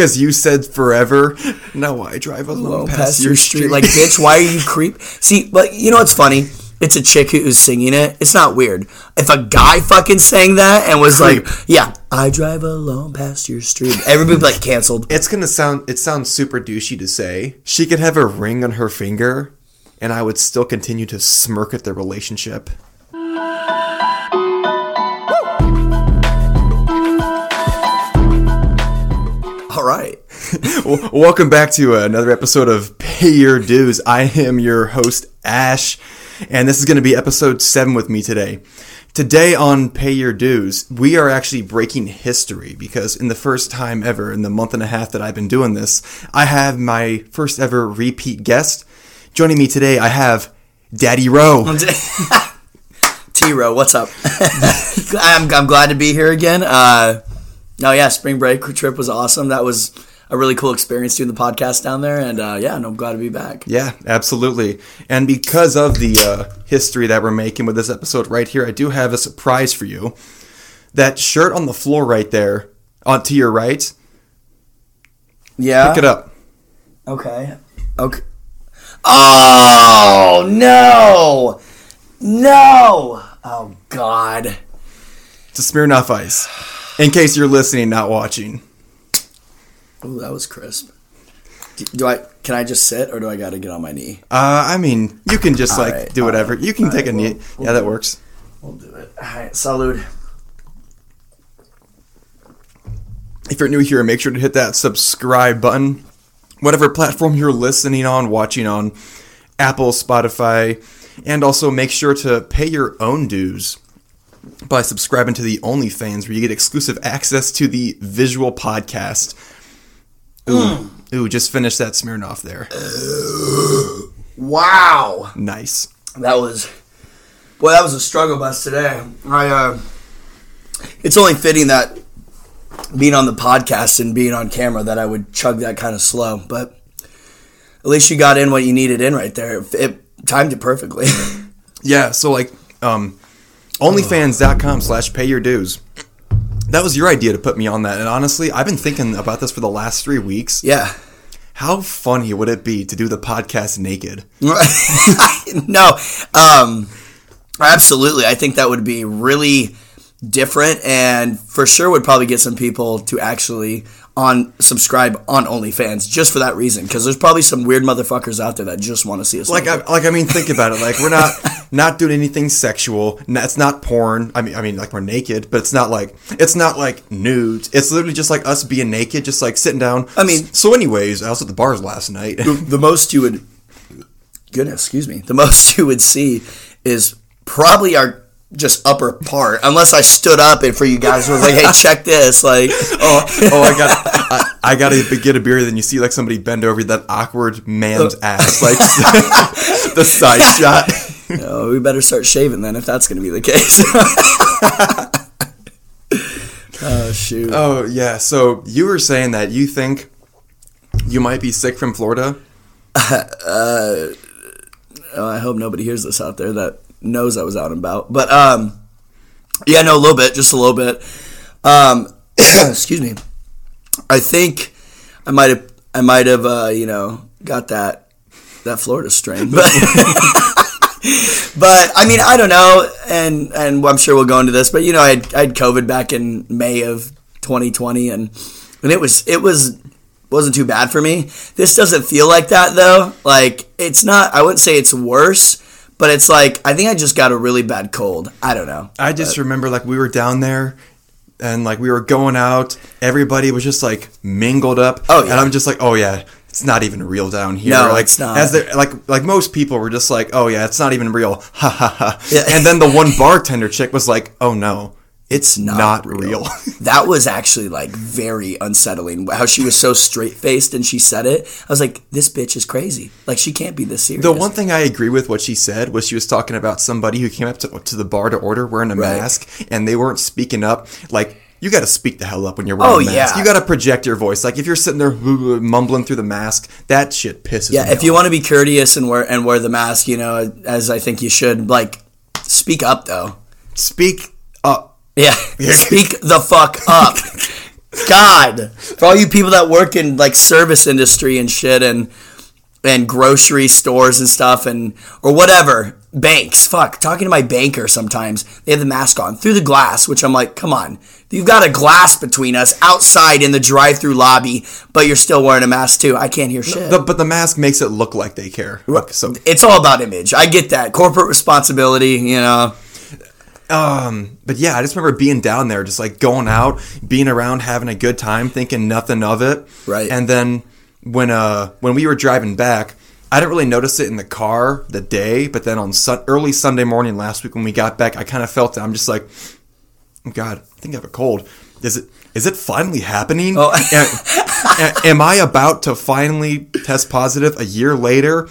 because you said forever. No, I drive alone past, your street. Like, bitch, why are you creep? See, but you know what's funny? It's a chick who's singing it. It's not weird. If a guy fucking sang that and was Creep. like, "Yeah, I drive alone past your street," everybody like canceled. it's gonna sound. It sounds super douchey to say. She could have a ring on her finger, and I would still continue to smirk at the relationship. All right. Well, welcome back to another episode of Pay Your Dues. I am your host, Ash, and this is going to be episode seven with me today. Today on Pay Your Dues, we are actually breaking history because in the first time ever, in the month and a half that I've been doing this, I have my first ever repeat guest. Joining me today, I have Daddy Rowe. T Row, what's up? I'm, I'm glad to be here again. Uh, no, yeah, spring break trip was awesome. That was a really cool experience doing the podcast down there, and uh, yeah, no, I'm glad to be back. Yeah, absolutely. And because of the uh, history that we're making with this episode right here, I do have a surprise for you. That shirt on the floor right there, on to your right, Yeah. pick it up. Okay. Okay. Oh no! No! Oh God! It's a Smirnoff Ice. In case you're listening, not watching. Oh, that was crisp. Do, do I? Can I just sit, or do I got to get on my knee? Uh, I mean, you can just like right, do whatever. right, you can take right, a knee. we'll- we'll yeah, that works. We'll do it. All right. Salud. If you're new here, make sure to hit that subscribe button. Whatever platform you're listening on, watching on, Apple, Spotify, and also make sure to pay your own dues by subscribing to the OnlyFans, where you get exclusive access to the visual podcast. Ooh, ooh, just finished that Smirnoff there. Wow. Nice. That was. Boy, that was a struggle bus today. I. uh It's only fitting that being on the podcast and being on camera that I would chug that kind of slow, but at least you got in what you needed in right there. It, it timed it perfectly. Yeah, so like um onlyfans.com slash pay your dues. That was your idea to put me on that. And honestly, I've been thinking about this for the last three weeks. yeah. How funny would it be to do the podcast naked? no, um, absolutely. I think that would be really different, and for sure would probably get some people to actually on subscribe on OnlyFans just for that reason. Because there's probably some weird motherfuckers out there that just want to see us. Like I, like I mean, think about it. Like we're not not doing anything sexual. It's not porn. I mean, I mean, like we're naked, but it's not like it's not like nudes. It's literally just like us being naked, just like sitting down. I mean- so anyways, I was at the bars last night. the, the most you would, goodness, excuse me, the most you would see is probably our just upper part, unless I stood up and for you guys was like, hey, check this, like. oh, oh, I got, I, I got to get a beer. Then you see like somebody bend over that awkward man's uh. ass, like the side shot. Oh, we better start shaving then if that's going to be the case. oh shoot! Oh yeah. So you were saying that you think you might be sick from Florida. Uh, oh, I hope nobody hears this out there that knows I was out and about. But um, yeah, no, a little bit, just a little bit. Um, excuse me. I think I might have, I might have, uh, you know, got that that Florida strain, but. But I mean, I don't know, and and I'm sure we'll go into this. But you know, I had, I had COVID back in May of 2020, and and it was it was wasn't too bad for me. This doesn't feel like that though. Like it's not. I wouldn't say it's worse, but it's like I think I just got a really bad cold. I don't know. I just uh, remember like we were down there. And like we were going out, everybody was just like mingled up. Oh, yeah. And I'm just like, oh yeah, it's not even real down here. No, like, it's not. As like like most people were just like, oh yeah, it's not even real. Ha ha ha. Yeah. And then the one bartender chick was like, oh no, It's not, not real. real. that was actually like very unsettling. How she was so straight faced and she said it. I was like, this bitch is crazy. Like she can't be this serious. The one thing I agree with what she said was she was talking about somebody who came up to, to the bar to order wearing a Right. mask and they weren't speaking up. Like, you got to speak the hell up when you're wearing Oh, a mask. yeah. You got to project your voice. Like, if you're sitting there mumbling through the mask, that shit pisses off. Yeah, if you want to be courteous and wear and wear the mask, you know, as I think you should, like speak up though. Speak up. Yeah, speak the fuck up. God, for all you people that work in like service industry and shit and and grocery stores and stuff and or whatever banks. Fuck talking to my banker sometimes they have the mask on through the glass which i'm like come on. You've got a glass between us outside in the drive-through lobby but you're still wearing a mask too. I can't hear shit. The- but the mask makes it look like they care. Look, so it's all about image. I get that. Corporate responsibility you know Um, but yeah, I just remember being down there, just like going out, being around, having a good time, thinking nothing of it. Right. And then when uh when we were driving back, I didn't really notice it in the car the day, but then on sun- early Sunday morning last week when we got back, I kind of felt it. I'm just like, oh God, I think I have a cold. Is it is it finally happening? Oh. Am- am I about to finally test positive a year later?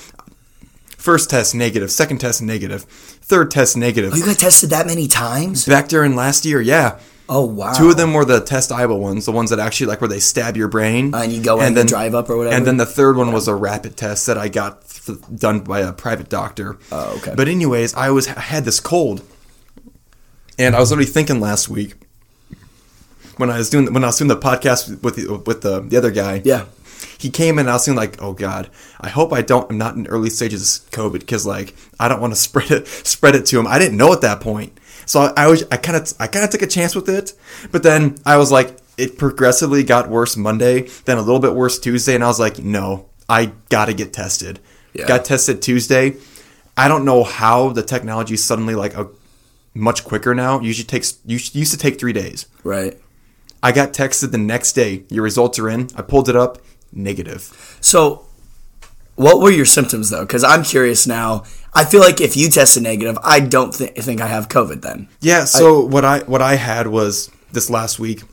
First test negative, second test negative, third test negative. Oh, you got tested that many times Back during last year, yeah. oh wow Two of them were the test Iowa ones, the ones that actually like where they stab your brain, Uh, and you go in and drive up or whatever? And then the third one was a rapid test that I got th- done by a private doctor. Oh, okay. But anyways, I was I had this cold, and I was literally thinking last week when I was doing when I was doing the podcast with the, with the the other guy. yeah He came in and I was thinking like, oh god, I hope I don't. I'm not in early stages of COVID because like I don't want to spread it spread it to him. I didn't know at that point, so I, I was I kind of I kind of took a chance with it, but then I was like, it progressively got worse Monday, then a little bit worse Tuesday, and I was like, no, I gotta get tested. Yeah. Got tested Tuesday. I don't know how the technology is suddenly like a much quicker now. Usually takes used used to take three days. right I got texted the next day. Your results are in. I pulled it up. Negative. So, what were your symptoms though? Because I'm curious now. I feel like if you tested negative, I don't thi- think I have COVID then. Yeah. So what I what I had was this last week.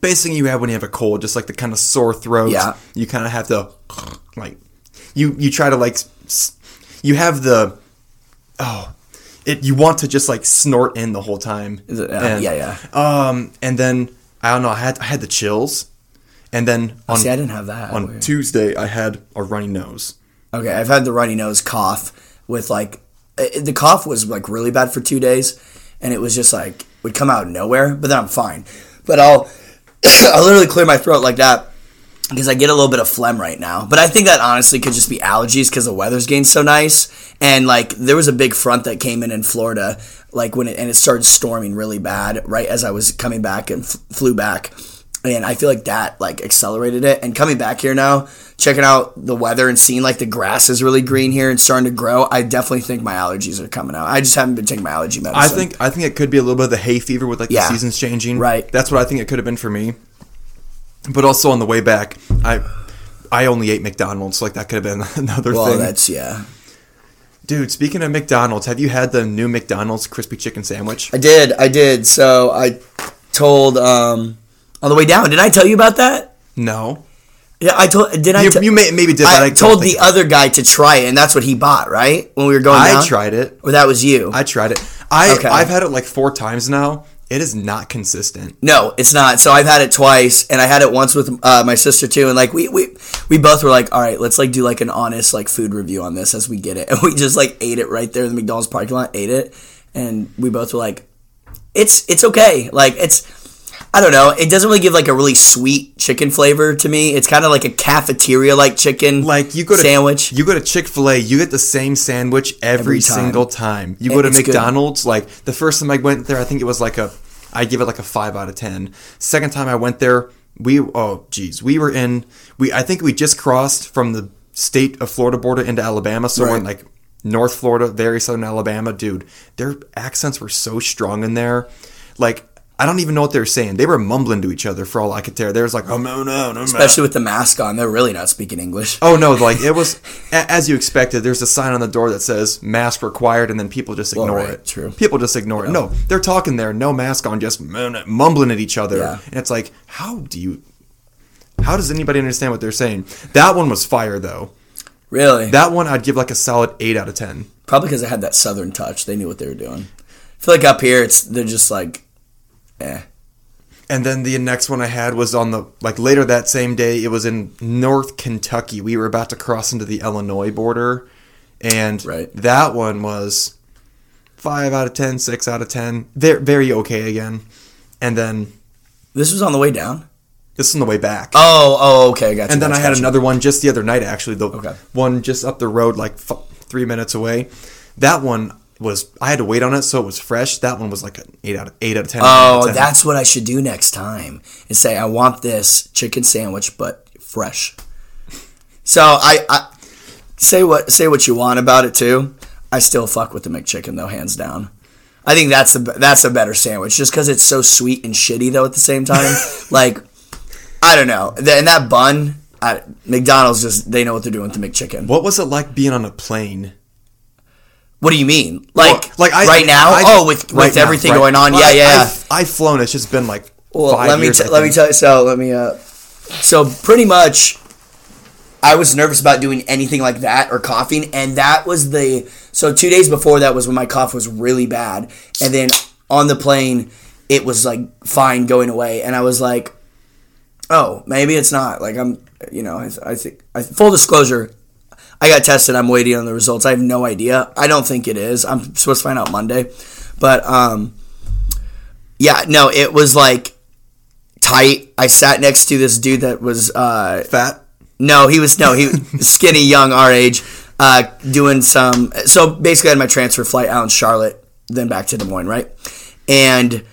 Basically, you have when you have a cold, just like the kind of sore throat. Yeah. You kind of have to like you you try to like you have the oh it you want to just like snort in the whole time. Is it- uh, And, yeah, yeah. Um, and then I don't know. I had I had the chills, and then oh, on See, I didn't have that. on Weird. Tuesday I had a runny nose. Okay, I've had the runny nose cough with like the cough was like really bad for two days, and it was just like would come out of nowhere. But then I'm fine. But I'll I'll literally clear my throat like that because I get a little bit of phlegm right now. But I think that honestly could just be allergies because the weather's getting so nice. And like there was a big front that came in in Florida, like when it and it started storming really bad right as I was coming back and f- flew back. And I feel like that like accelerated it. And coming back here now, checking out the weather and seeing like the grass is really green here and starting to grow, I definitely think my allergies are coming out. I just haven't been taking my allergy medicine. I think I think it could be a little bit of the hay fever with like Yeah. the seasons changing. Right. That's what I think it could have been for me. But also on the way back, I I only ate McDonald's, like that could have been another well, thing. that's yeah. Dude, speaking of McDonald's, have you had the new McDonald's crispy chicken sandwich? I did, I did. So I told um on the way down. Did I tell you about that? No. Yeah, I told. Did I? You, you may, maybe did, I, I told the other guy to try it, and that's what he bought, right? When we were going I down, tried it. or that was you. I tried it. I Okay. I've had it like four times now. It is not consistent. no, it's not. So I've had it twice, and I had it once with uh, my sister too. And like we we we both were like, all right, let's like do like an honest like food review on this as we get it, and we just like ate it right there in the McDonald's parking lot, ate it, and we both were like, it's it's okay. Like it's. I don't know. It doesn't really give like a really sweet chicken flavor to me. It's kind of like a cafeteria like chicken Like you go to sandwich. you go to Chick Fil A, you get the same sandwich every, Every time. single time. You go to It's good. McDonald's, like the first time I went there, I think it was like a, I give it like a five out of ten. Second time I went there, we oh geez, we were in we I think we just crossed from the state of Florida border into Alabama, so we're in like North Florida, very southern Alabama, dude. Their accents were so strong in there, like. I don't even know what they were saying. They were mumbling to each other for all I could tell. They was like, "Oh no, no, no!" especially with the mask on. They're really not speaking English. Oh no, like it was a- as you expected. There's a sign on the door that says "mask required," and then people just ignore right, it. true. People just ignore it. No, they're talking there, no mask on, just mumbling at each other, Yeah. and it's like, how do you? How does anybody understand what they're saying? That one was fire though. Really? That one I'd give like a solid eight out of ten. Probably because it had that southern touch. They knew what they were doing. I feel like up here, it's they're just like, eh. And then the next one I had was on the like later that same day. It was in North Kentucky. We were about to cross into the Illinois border, and Right. that one was five out of ten, six out of ten. Very very okay again. And then This was on the way down. This is on the way back. Oh, oh, okay, gotcha. and then gotcha, I had gotcha. another one just the other night, actually. The Okay. one just up the road, like f- three minutes away. That one was I had to wait on it, so it was fresh. That one was like an eight out of eight out of ten. Oh, of 10. that's what I should do next time. and say I want this chicken sandwich, but fresh. So I, I say what say what you want about it too. I still fuck with the McChicken though, hands down. I think that's the that's a better sandwich, just because it's so sweet and shitty though at the same time. like, I don't know, and that bun. I, McDonald's just they know what they're doing with the McChicken. What was it like being on a plane? What do you mean? Like, Well, like I, right now? I- oh, with right with now, everything right. going on, Well, yeah, yeah. yeah. I've, I've flown. It's just been like Well, let me years. t- let me tell you. So let me. Uh, so pretty much, I was nervous about doing anything like that or coughing, and that was the. So two days before that was when my cough was really bad, and then on the plane it was like fine going away, and I was like, oh, maybe it's not. Like I'm, you know, I, I think. I, full disclosure. I got tested. I'm waiting on the results. I have no idea. I don't think it is. I'm supposed to find out Monday, but um, yeah, no, it was like tight. I sat next to this dude that was uh Fat. no, he was no, he skinny, young, our age, uh, doing some. So basically, I had my transfer flight out in Charlotte, then back to Des Moines, right? And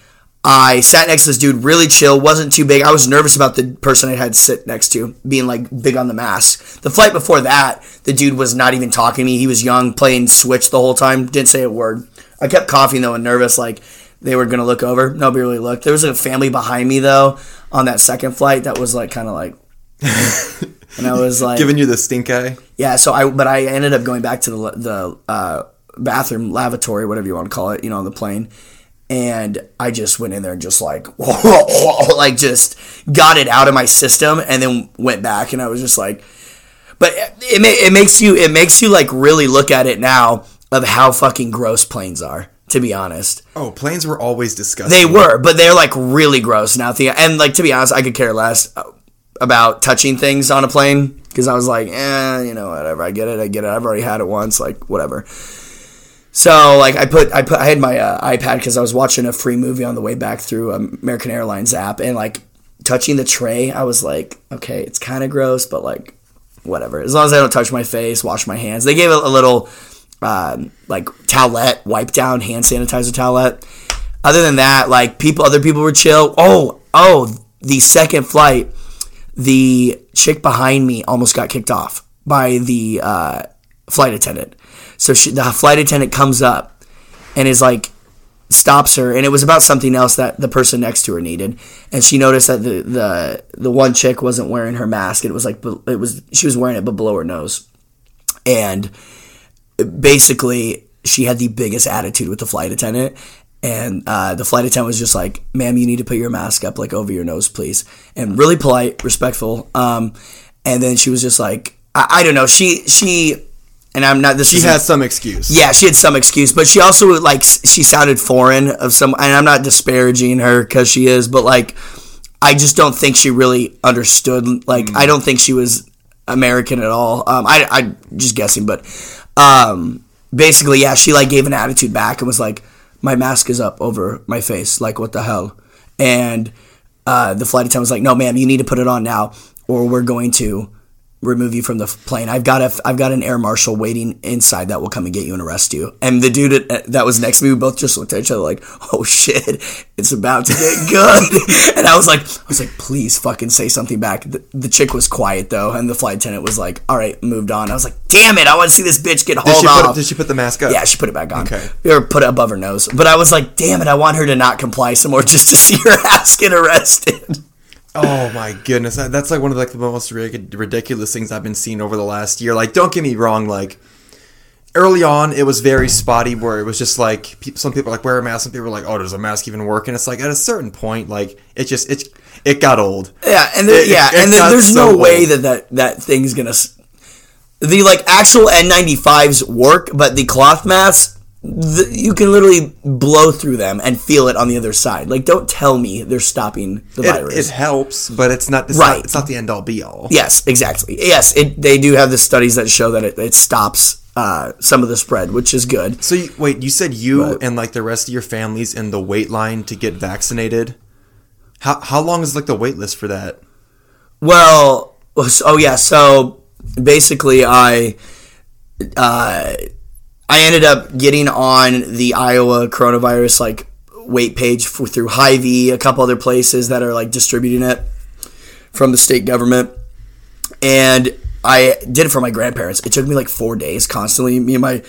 I sat next to this dude, really chill, wasn't too big. I was nervous about the person I had to sit next to being like big on the mask. The flight before that, the dude was not even talking to me. He was young, playing Switch the whole time, didn't say a word. I kept coughing though and nervous, like they were gonna look over. Nobody really looked. There was a family behind me though on that second flight that was like kind of like. and I was like, Giving you the stink eye. yeah, so I but I ended up going back to the the uh, bathroom lavatory, whatever you want to call it, you know, on the plane, and I just went in there and just like like just got it out of my system, and then went back, and I was just like, but it ma- it makes you it makes you like really look at it now of how fucking gross planes are. To be honest, Oh, planes were always disgusting. they were, but they're like really gross now. And like to be honest, I could care less about touching things on a plane because I was like, eh, you know, whatever. I get it, I get it. I've already had it once, like whatever. So like I put I put I had my uh, iPad because I was watching a free movie on the way back through American Airlines app and like touching the tray, I was like, okay, it's kind of gross, but like whatever. As long as I don't touch my face, wash my hands. They gave a, a little um, like towelette, wipe down hand sanitizer towelette. Other than that, like people, other people were chill. Oh, oh, the second flight, the chick behind me almost got kicked off by the uh, flight attendant. So she, the flight attendant comes up and is like stops her. And it was about something else that the person next to her needed. And she noticed that the the the one chick wasn't wearing her mask. It was like it was she was wearing it but below her nose. And basically she had the biggest attitude with the flight attendant. And uh, the flight attendant was just like ma'am you need to put your mask up like over your nose please. And really polite respectful um, and then she was just like I, I don't know. She she and i'm not this She had some excuse. yeah, she had some excuse, but she also like she sounded foreign of some. And I'm not disparaging her because she is, but like I just don't think she really understood. Like I don't think she was American at all. Um, I I just guessing, but um, basically, yeah, she like gave an attitude back and was like, "My mask is up over my face. Like what the hell?" And uh, the flight attendant was like, "No, ma'am, you need to put it on now, or we're going to." Remove you from the plane. I've got a I've got an air marshal waiting inside that will come and get you and arrest you. And the dude that- was next to me, we both just looked at each other like, "Oh shit, it's about to get good." and I was like, I was like, "Please fucking say something back." The, the chick was quiet though, and the flight attendant was like, "All right, moved on." I was like, "Damn it, I want to see this bitch get Did hauled put, off." did she put the mask up? yeah, she put it back on. Okay. Or put it above her nose. But I was like, damn it, I want her to not comply some more just to see her ass get arrested. Oh my goodness, that's like one of like the most ridiculous things I've been seeing over the last year. Like, don't get me wrong, like early on it was very spotty, where it was just like some people like wear a mask, some people were like, oh, does a mask even work? And it's like at a certain point, like it just it it got old. Yeah, and there, It- yeah, it and there, there's so no way that, that that thing's gonna. The like actual N95s work, but the cloth masks, the, you can literally blow through them and feel it on the other side. Like, don't tell me they're stopping the It, virus. it helps, but it's not it's Right. Not, it's not the end all be all. yes, exactly. Yes, it, they do have the studies that show that it, it stops uh, some of the spread, which is good. So you, wait, you said you But- and like the rest of your families in the wait line to get vaccinated. How how long is like the wait list for that? Well, oh yeah. So basically, I uh, I ended up getting on the Iowa coronavirus like wait page for, through Hy-Vee, a couple other places that are like distributing it from the state government, and I did it for my grandparents. It took me like four days constantly. Me and my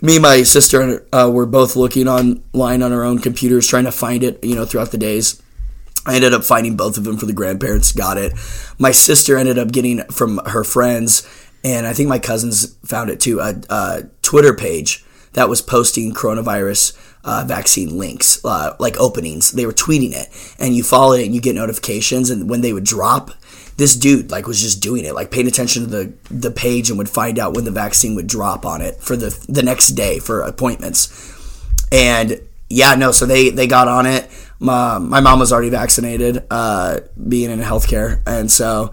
me and my sister uh, were both looking online on our own computers trying to find it, you know, throughout the days. I ended up finding both of them for the grandparents, got it. My sister ended up getting from her friends, and I think my cousins found it too, a, a Twitter page that was posting coronavirus uh, vaccine links, uh, like openings. They were tweeting it, and you follow it and you get notifications. And when they would drop, this dude like was just doing it, like paying attention to the the page and would find out when the vaccine would drop on it for the the next day for appointments. And yeah, no, so they they got on it. My, my mom was already vaccinated, uh, being in healthcare, and so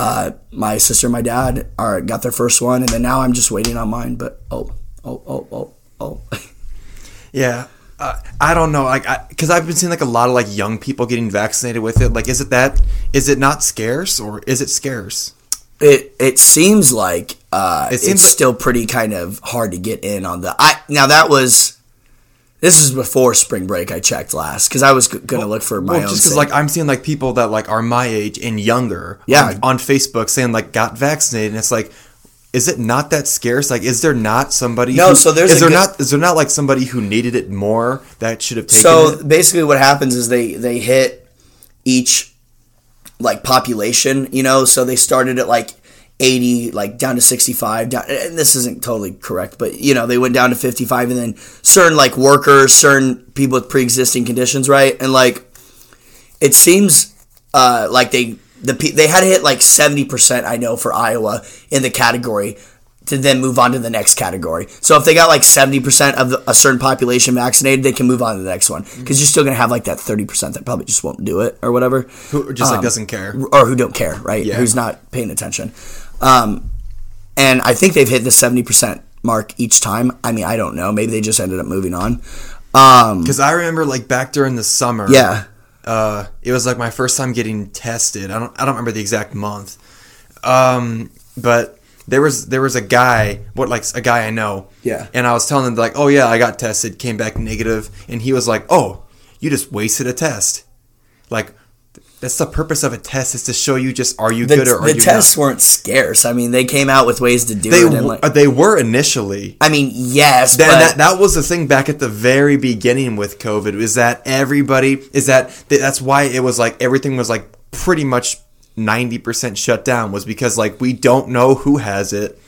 uh, my sister and my dad are got their first one, and then now I'm just waiting on mine. But oh, oh, oh, oh, oh. Yeah. Uh, I don't know, like, because I've been seeing like a lot of like young people getting vaccinated with it. Like, is it that? Is it not scarce or is it scarce? It it seems like uh, it seems it's still pretty kind of hard to get in on the. I now that was this is before spring break. I checked last because I was g- gonna well, look for my well, own. Just because like I'm seeing like people that like are my age and younger, yeah, on, on Facebook saying like got vaccinated, and it's like is it not that scarce? Like, is there not somebody? No. Who, so there's is there good, not is there not like somebody who needed it more that should have taken so it? basically, what happens is they they hit each like population, you know. So they started at like 80 like down to 65 down and this isn't totally correct but you know they went down to 55 and then certain like workers certain people with pre-existing conditions right and like it seems uh, like they the they had to hit like 70% I know for Iowa in the category to then move on to the next category. So if they got like 70% of the, a certain population vaccinated, they can move on to the next one because you're still going to have like that 30% that probably just won't do it or whatever. Who just um, like doesn't care. Or who don't care, right? Yeah. Who's not paying attention. Um, and I think they've hit the 70% mark each time. I mean, I don't know. Maybe they just ended up moving on. Because um, I remember like back during the summer. Yeah uh, it was like my first time getting tested. I don't I don't remember the exact month, um, but there was there was a guy, what like a guy I know, yeah, and I was telling him like, oh yeah, I got tested, came back negative, and he was like, oh, you just wasted a test, like that's the purpose of a test is to show you just are you the, good or are the you The tests not. weren't scarce. I mean, they came out with ways to do they, it. And like, uh, they were initially. I mean, yes, that, that that was the thing back at the very beginning with COVID is that everybody is that that's why it was like everything was like pretty much ninety percent shut down was because like we don't know who has it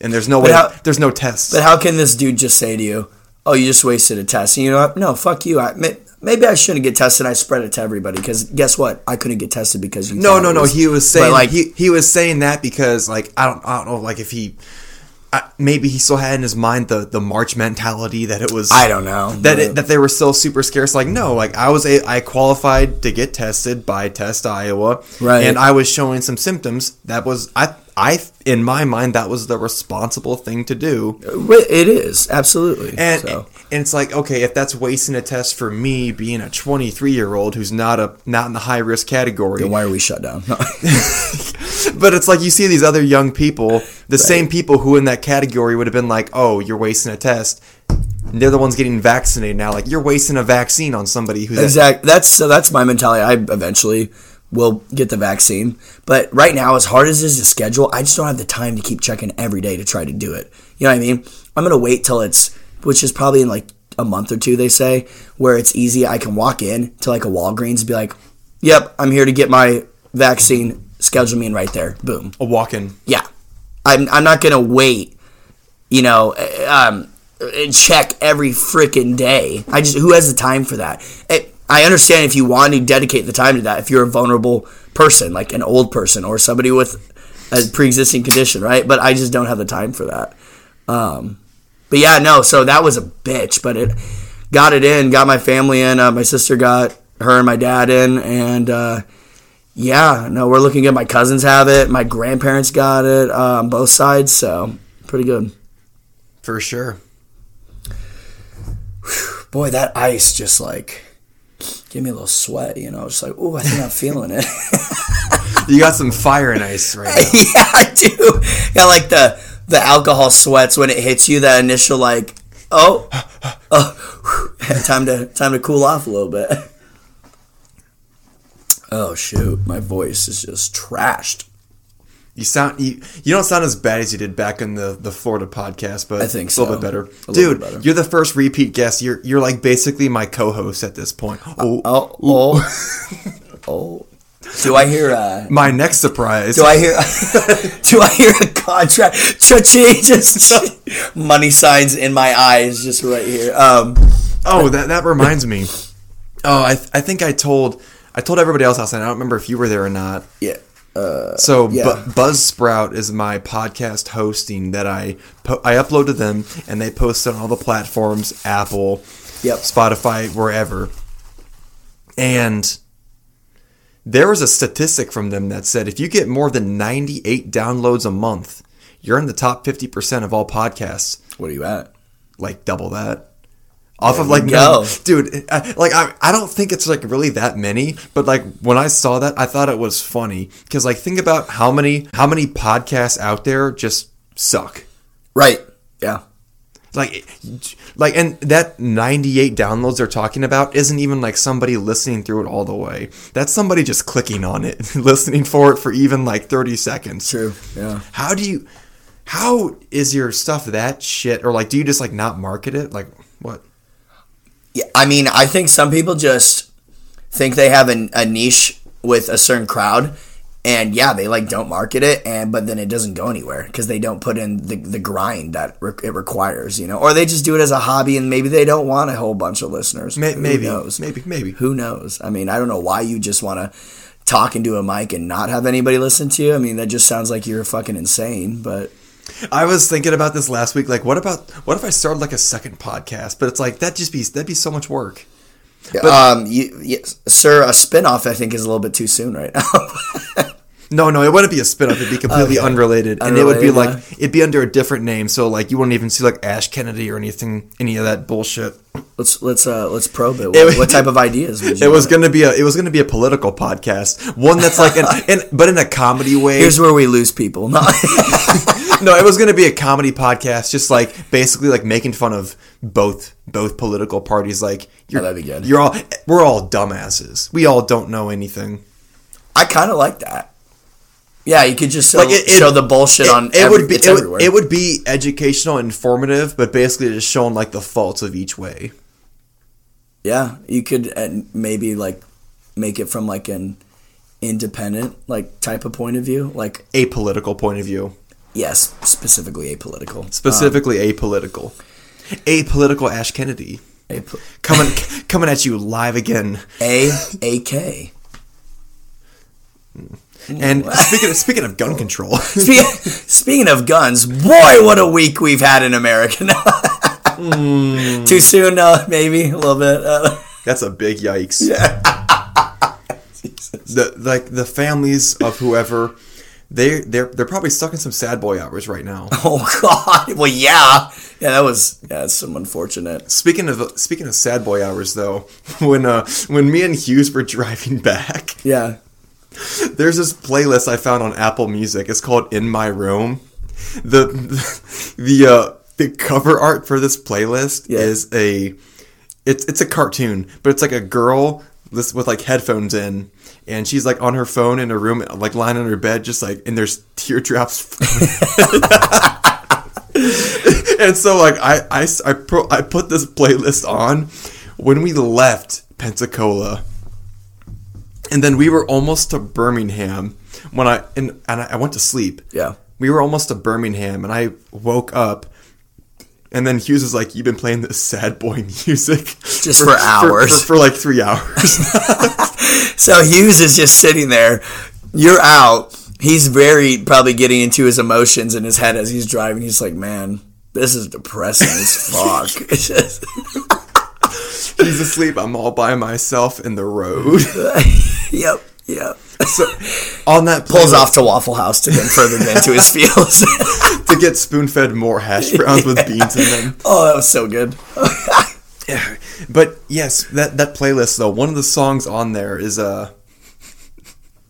and there's no but way how, there's no tests. But how can this dude just say to you, "Oh, you just wasted a test"? And you know what? No, fuck you. I maybe I shouldn't get tested. I spread it to everybody because guess what? I couldn't get tested because you. No, no, no. He was saying like he, he was saying that because like I don't I don't know like if he. maybe he still had in his mind the, the March mentality that it was. I don't know that it, that they were still super scarce. Like no, like I was a I qualified to get tested by Test Iowa, right? And I was showing some symptoms. That was I I in my mind that was the responsible thing to do. It is absolutely, and so. and it's like okay, if that's wasting a test for me, being a 23 year old who's not a not in the high risk category, then why are we shut down? but it's like you see these other young people, the right. same people who in that category would have been like, oh, you're wasting a test. They're the ones getting vaccinated now. Like you're wasting a vaccine on somebody who's exactly. That's so. That's my mentality. I eventually will get the vaccine. But right now, as hard as it is to schedule, I just don't have the time to keep checking every day to try to do it. You know what I mean? I'm going to wait till it's, which is probably in like a month or two, they say, where it's easy. I can walk in to like a Walgreens and be like, yep, I'm here to get my vaccine. Schedule me in right there. Boom. A walk in. Yeah. I'm, I'm not going to wait, you know, um, check every freaking day. I just, who has the time for that? It, I understand if you want to dedicate the time to that, if you're a vulnerable person, like an old person or somebody with a pre-existing condition, right? But I just don't have the time for that. Um, but yeah, no. So that was a bitch, but it got it in, got my family in. Uh, my sister got her and my dad in, and uh, yeah, no, we're looking at my cousins have it, my grandparents got it uh, on both sides, so pretty good. For sure. Boy, that ice just like gave me a little sweat. You know, just like, oh, I think I'm feeling it. You got some fire and ice right now. yeah, I do. Yeah, like the the alcohol sweats when it hits you. That initial like, oh, oh, time to time to cool off a little bit. Oh shoot, my voice is just trashed. You sound you, you don't sound as bad as you did back in the, the Florida podcast, but I think it's a little bit better. A Dude, bit better. you're the first repeat guest. You're you're like basically my co-host at this point. Oh, Oh, oh, oh. Do I hear? Uh, my next surprise. do I hear? do I hear a contract? Cha-ching, just money signs in my eyes, just right here. Um, Oh, that that reminds me. Oh, I I think I told I told everybody else outside. I don't remember if you were there or not. yeah. Uh, So Yeah. Bu- Buzzsprout is my podcast hosting that I po- I upload to them and they post on all the platforms, Apple, Yep. Spotify, wherever. And there was a statistic from them that said if you get more than 98 downloads a month, you're in the top 50% of all podcasts. What are you at? Like double that. Off of like go. dude, I, like I, I don't think it's like really that many, but like when I saw that, I thought it was funny because like think about how many how many podcasts out there just suck. Right. Yeah. Like, like, and that 98 downloads they're talking about isn't even like somebody listening through it all the way. That's somebody just clicking on it, listening for it for even like 30 seconds. True. Yeah. How do you, how is your stuff that shit? Or like, do you just like not market it? Like, what? Yeah, I mean, I think some people just think they have a, a niche with a certain crowd, and yeah, they like don't market it, and but then it doesn't go anywhere because they don't put in the, the grind that re- it requires, you know, or they just do it as a hobby, and maybe they don't want a whole bunch of listeners. May- maybe, knows? maybe, maybe. Who knows? I mean, I don't know why you just want to talk into a mic and not have anybody listen to you. I mean, that just sounds like you're fucking insane. But I was thinking about this last week. Like, what about, what if I started like a second podcast? But it's like, that just be, that'd be so much work. um, you, yes, sir, a spinoff I think is a little bit too soon right now. No, no, it wouldn't be a spin-off. It'd be completely Okay. unrelated, and it would be Unrelated, like it'd be under a different name. So like you wouldn't even see like Ash Kennedy or anything, any of that bullshit. Let's let's uh let's probe it. What, It- what type of ideas? Would you It was gonna be a it was gonna be a political podcast, one that's like an, in, but in a comedy way. Here's where we lose people. No. No, it was gonna be a comedy podcast, just like basically like making fun of both both political parties. Like you're, Oh, that'd be good. You're all we're all dumbasses. We all don't know anything. I kind of like that. Yeah, you could just show, Like, it- it- show the bullshit it, on. it every, would be it would, everywhere. it would be educational, informative, but basically just showing like the faults of each way. yeah, you could uh, maybe like make it from like an independent like type of point of view. Like a political point of view, yes, specifically apolitical. specifically apolitical. Apolitical Ash Kennedy Um, coming coming at you live again. A A K. And speaking of, speaking of gun control, Speaking, speaking of guns, boy, what a week we've had in America. Too soon, uh, maybe a little bit. Uh, that's a big yikes. The like the families of whoever they they're they're probably stuck in some sad boy hours right now. oh God! Well, yeah, yeah. That was yeah, that's some unfortunate. Speaking of speaking of sad boy hours though, when uh when me and Hughes were driving back, Yeah. there's this playlist I found on Apple Music. It's called In My Room. The the uh the cover art for this playlist Yeah. is a it's it's a cartoon, but it's like a girl this with like headphones in and she's like on her phone in her room like lying on her bed just like and there's teardrops and so like I I I, pro, I put this playlist on when we left Pensacola and then we were almost to Birmingham when I and, and I went to sleep. Yeah. We were almost to Birmingham and I woke up and then Hughes is like, You've been playing this sad boy music Just for hours. For, for like three hours. So Hughes is just sitting there. You're out. He's very probably getting into his emotions in his head as he's driving. He's like, man, this is depressing as fuck. He's asleep. I'm all by myself in the road. yep. Yep. So on that Pulls off to Waffle House to then further into his fields. to get spoon fed more hash browns with beans in them. oh, that was so good. But yes, that that playlist though, one of the songs on there is uh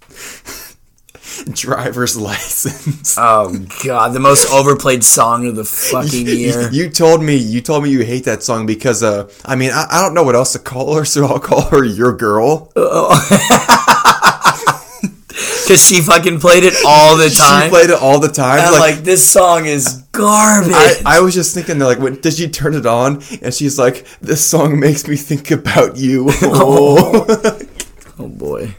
driver's license. Oh god, the most overplayed song of the fucking year. You told me you told me you hate that song because uh I mean I, I don't know what else to call her, so I'll call her your girl. Because she fucking played it all the time. She played it all the time. and like, this song is garbage. I, I was just thinking, like, when did she turn it on? And she's like, "This song makes me think about you." Oh, oh boy.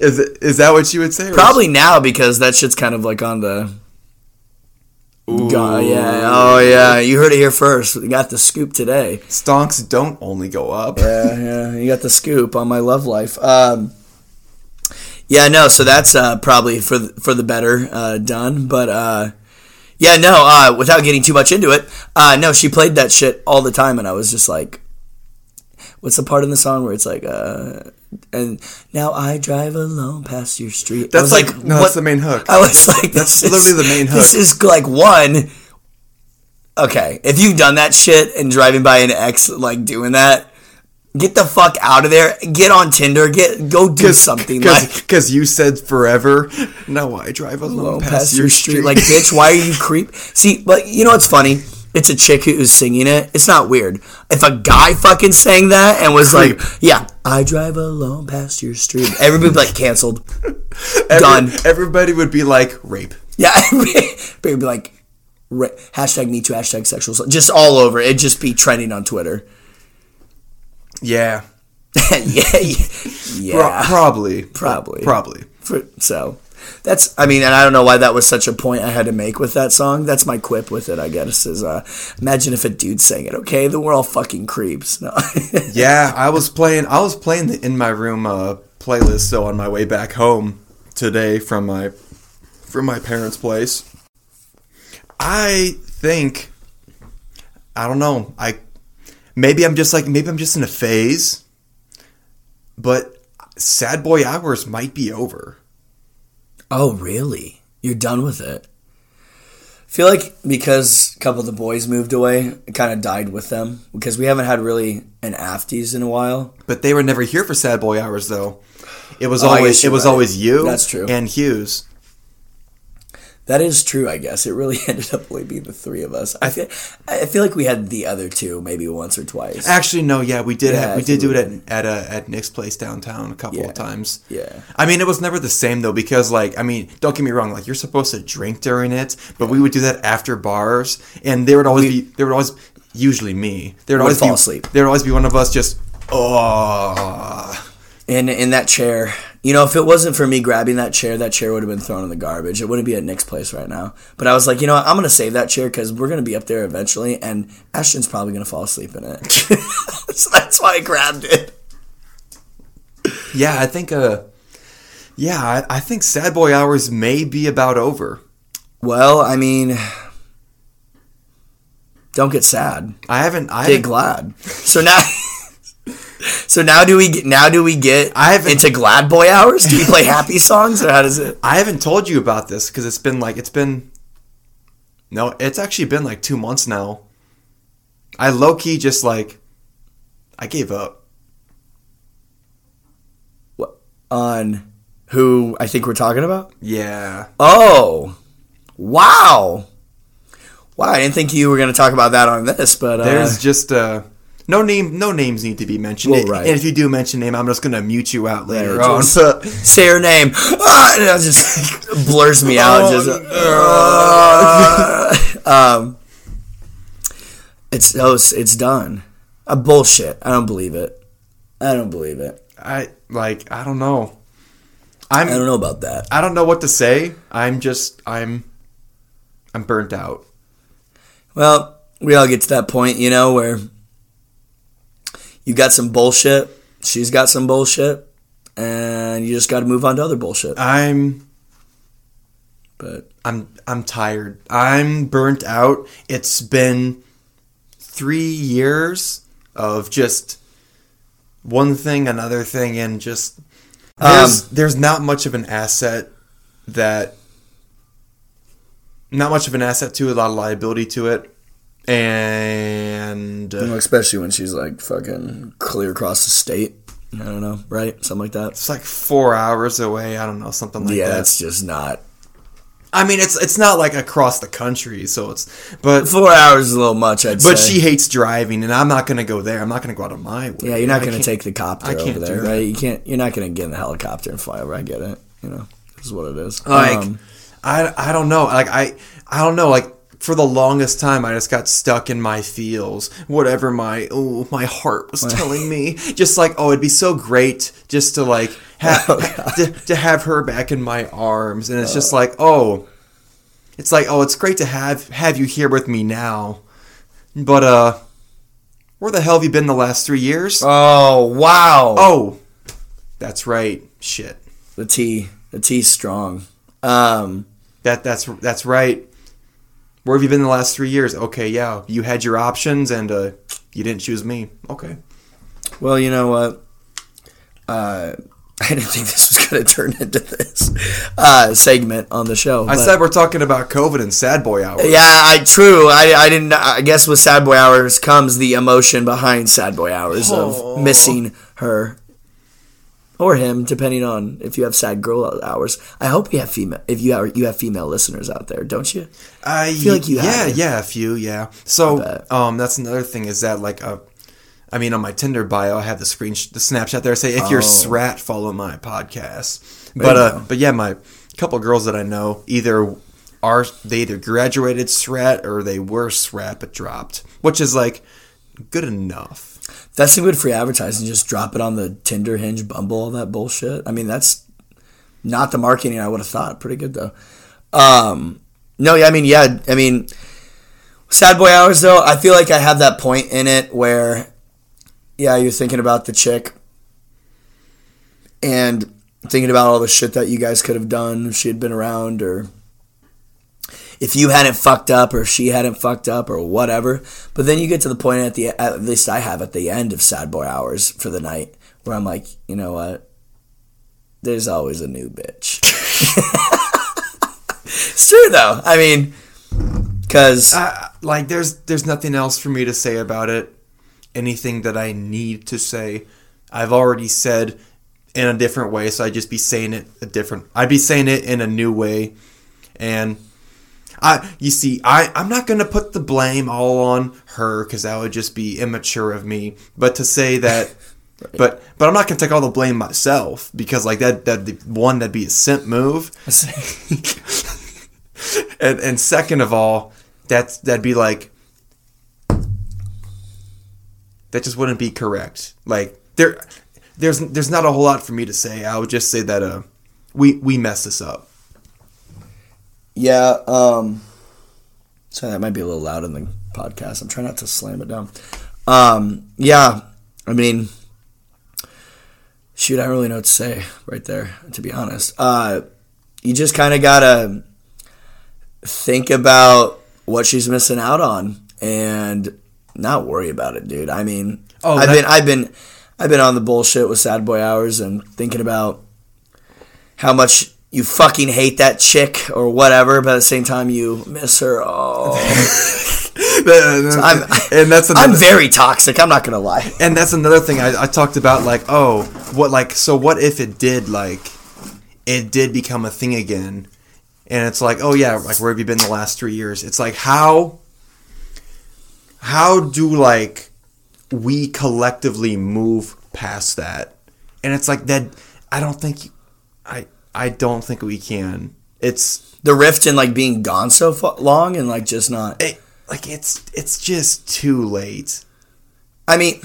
is it, is that what she would say? Probably now because that shit's kind of like on the. God, yeah. Oh yeah. You heard it here first. We got the scoop today. stonks don't only go up. Yeah, yeah. You got the scoop on my love life. Um, yeah, no. So that's uh, probably for the, for the better uh, done. But uh, yeah, no. Uh, without getting too much into it, uh, no. She played that shit all the time, and I was just like, "What's the part in the song where it's like, uh, and now I drive alone past your street?" That's was like, no, that's the main hook. I was like, That's this literally the main hook. This is like one. Okay, if you've done that shit and driving by an ex like doing that, get the fuck out of there. Get on Tinder. Get go do something like because you said forever. No, I drive alone go past, your street. Like, bitch, why are you creep? See, but you know what's funny? It's a chick who's singing it. It's not weird. If a guy fucking sang that and was like, "Yeah, I drive alone past your street," everybody would be like canceled. Every- done. Everybody would be like rape. Yeah, everybody would be like, ra- hashtag Me Too, hashtag sexual, just all over. It'd just be trending on Twitter. Yeah, yeah, yeah, Pro- probably, Probably. probably. For- so that's I mean, and I don't know why that was such a point I had to make with that song. That's my quip with it, I guess. Is uh, imagine if a dude sang it. Okay, then we're all fucking creeps. No. Yeah, I was playing. I was playing the in my room uh, playlist. So on my way back home today from my from my parents' place, I think I don't know. I maybe I'm just like maybe I'm just in a phase, but sad boy hours might be over. oh, really? You're done with it? I feel like because a couple of the boys moved away, it kind of died with them because we haven't had really an afties in a while. But they were never here for sad boy hours though. It was Oh, always it was right. always you. That's true. And Hughes. That is true, I guess. It really ended up only being the three of us. I feel, I feel like we had the other two maybe once or twice. Actually, no. Yeah, we did. Yeah, we did do we it at at, uh, at Nick's place downtown a couple Yeah. of times. Yeah. I mean, it was never the same though because, like, I mean, don't get me wrong. Like, you're supposed to drink during it, but we would do that after bars, and there would always We- be there would always usually me. There would Would always fall be asleep. There would always be one of us just oh. in in that chair. You know, if it wasn't for me grabbing that chair, that chair would have been thrown in the garbage. It wouldn't be at Nick's place right now. But I was like, you know what? I'm going to save that chair because we're going to be up there eventually, and Ashton's probably going to fall asleep in it. so that's why I grabbed it. Yeah, I think. Uh, yeah, I, I think sad boy hours may be about over. Well, I mean, don't get sad. I haven't. I Get haven't, glad. So now. So now do we get now do we get I haven't- into glad boy hours? Do we play happy songs or how does it? I haven't told you about this because it's been like it's been. No, it's actually been like two months now. I low key just like, I gave up. What, on who I think we're talking about? Yeah, Oh, wow, wow! I didn't think you were going to talk about that on this, but uh, there's just uh, no name. No names need to be mentioned. Well, right. And if you do mention name, I'm just gonna mute you out later Yeah, on. say her name. Ah, and it just blurs me out. Oh, just, uh, um, it's oh, it's, it's done. Uh, bullshit. I don't believe it. I don't believe it. I like. I don't know. I'm. I don't know about that. I don't know what to say. I'm just. I'm. I'm burnt out. Well, we all get to that point, you know, where you got some bullshit, she's got some bullshit, and you just got to move on to other bullshit. I'm. But I'm I'm tired. I'm burnt out. It's been three years of just one thing, another thing, and just there's Um, there's not much of an asset that not much of an asset to it, a lot of liability to it. And uh, Especially when she's like fucking clear across the state. I don't know, right? Something like that. it's like four hours away. I don't know, something like yeah, that. Yeah, that's just not. I mean, it's it's not like across the country, so it's but Four hours is a little much, I'd but say. she hates driving, and I'm not gonna go there. I'm not gonna go out of my way. Yeah, you're not going to take the copter I can't over there, right? You can't. You're not going to get in the helicopter and fly over. I get it. You know, this is what it is. like Um, I I don't know. Like I I don't know. Like for the longest time, I just got stuck in my feels. Whatever my oh my heart was telling me, just like oh, it'd be so great just to like have Oh, to, to have her back in my arms, and it's just like oh, it's like oh, it's great to have have you here with me now, but uh, where the hell have you been the last three years? oh wow. oh, that's right. Shit. the T. The T's strong. Um, That that's that's right. Where have you been the last three years? Okay, yeah, you had your options and uh, you didn't choose me. Okay. well, you know what? Uh, I didn't think this was going to turn into this uh, segment on the show. I said we're talking about COVID and sad boy hour. Yeah, I true. I, I didn't. I guess with Sad Boy Hours comes the emotion behind Sad Boy Hours Aw. of missing her or him, depending on if you have Sad Girl Hours. I hope you have female. If you have you have female listeners out there, don't you? I feel like you yeah yeah a few yeah. So um that's another thing is that like uh, I mean on my Tinder bio I have the screen the Snapchat there say if you're Oh. SRAT follow my podcast. There But uh but yeah my couple girls that I know either are they either graduated SRAT or they were SRAT but dropped, which is like good enough. That's some good free advertising. Just drop it on the Tinder, Hinge, Bumble, all that bullshit. I mean, that's not the marketing I would have thought. Pretty good though. Um, no, yeah, I mean, yeah, I mean, Sad Boy Hours though. I feel like I have that point in it where, yeah, you're thinking about the chick and thinking about all the shit that you guys could have done if she had been around or if you hadn't fucked up or she hadn't fucked up or whatever. But then you get to the point at the at least I have at the end of Sad Boy Hours for the night where I'm like, you know what? There's always a new bitch. it's true though. I mean, because I, like there's there's nothing else for me to say about it. Anything that I need to say, I've already said in a different way, so I'd just be saying it a different. I'd be saying it in a new way, and I you see, I I'm not gonna put the blame all on her because that would just be immature of me. But to say that. But but I'm not gonna take all the blame myself because like that that the one that'd be a simp move, and and second of all, that's that'd be like that just wouldn't be correct. Like there, there's there's not a whole lot for me to say. I would just say that uh, we we messed this up. Yeah, um, sorry that might be a little loud in the podcast. I'm trying not to slam it down. Um, yeah, I mean, shoot, I don't really know what to say right there. To be honest, uh, you just kind of gotta think about what she's missing out on and not worry about it, dude. I mean, Oh, I've that- been, I've been, I've been on the bullshit with Sad Boy Hours and thinking about how much you fucking hate that chick or whatever, but at the same time you miss her. Oh, uh, I'm, and that's another, I'm very toxic. I'm not gonna lie. and that's another thing I, I talked about. Like, oh, what like so? What if it did like it did become a thing again? And it's like, oh yeah, like where have you been the last three years? It's like how how do like we collectively move past that? And it's like that. I don't think I I don't think we can. It's The rift in like being gone so long and like just not. it, like it's it's just too late. I mean,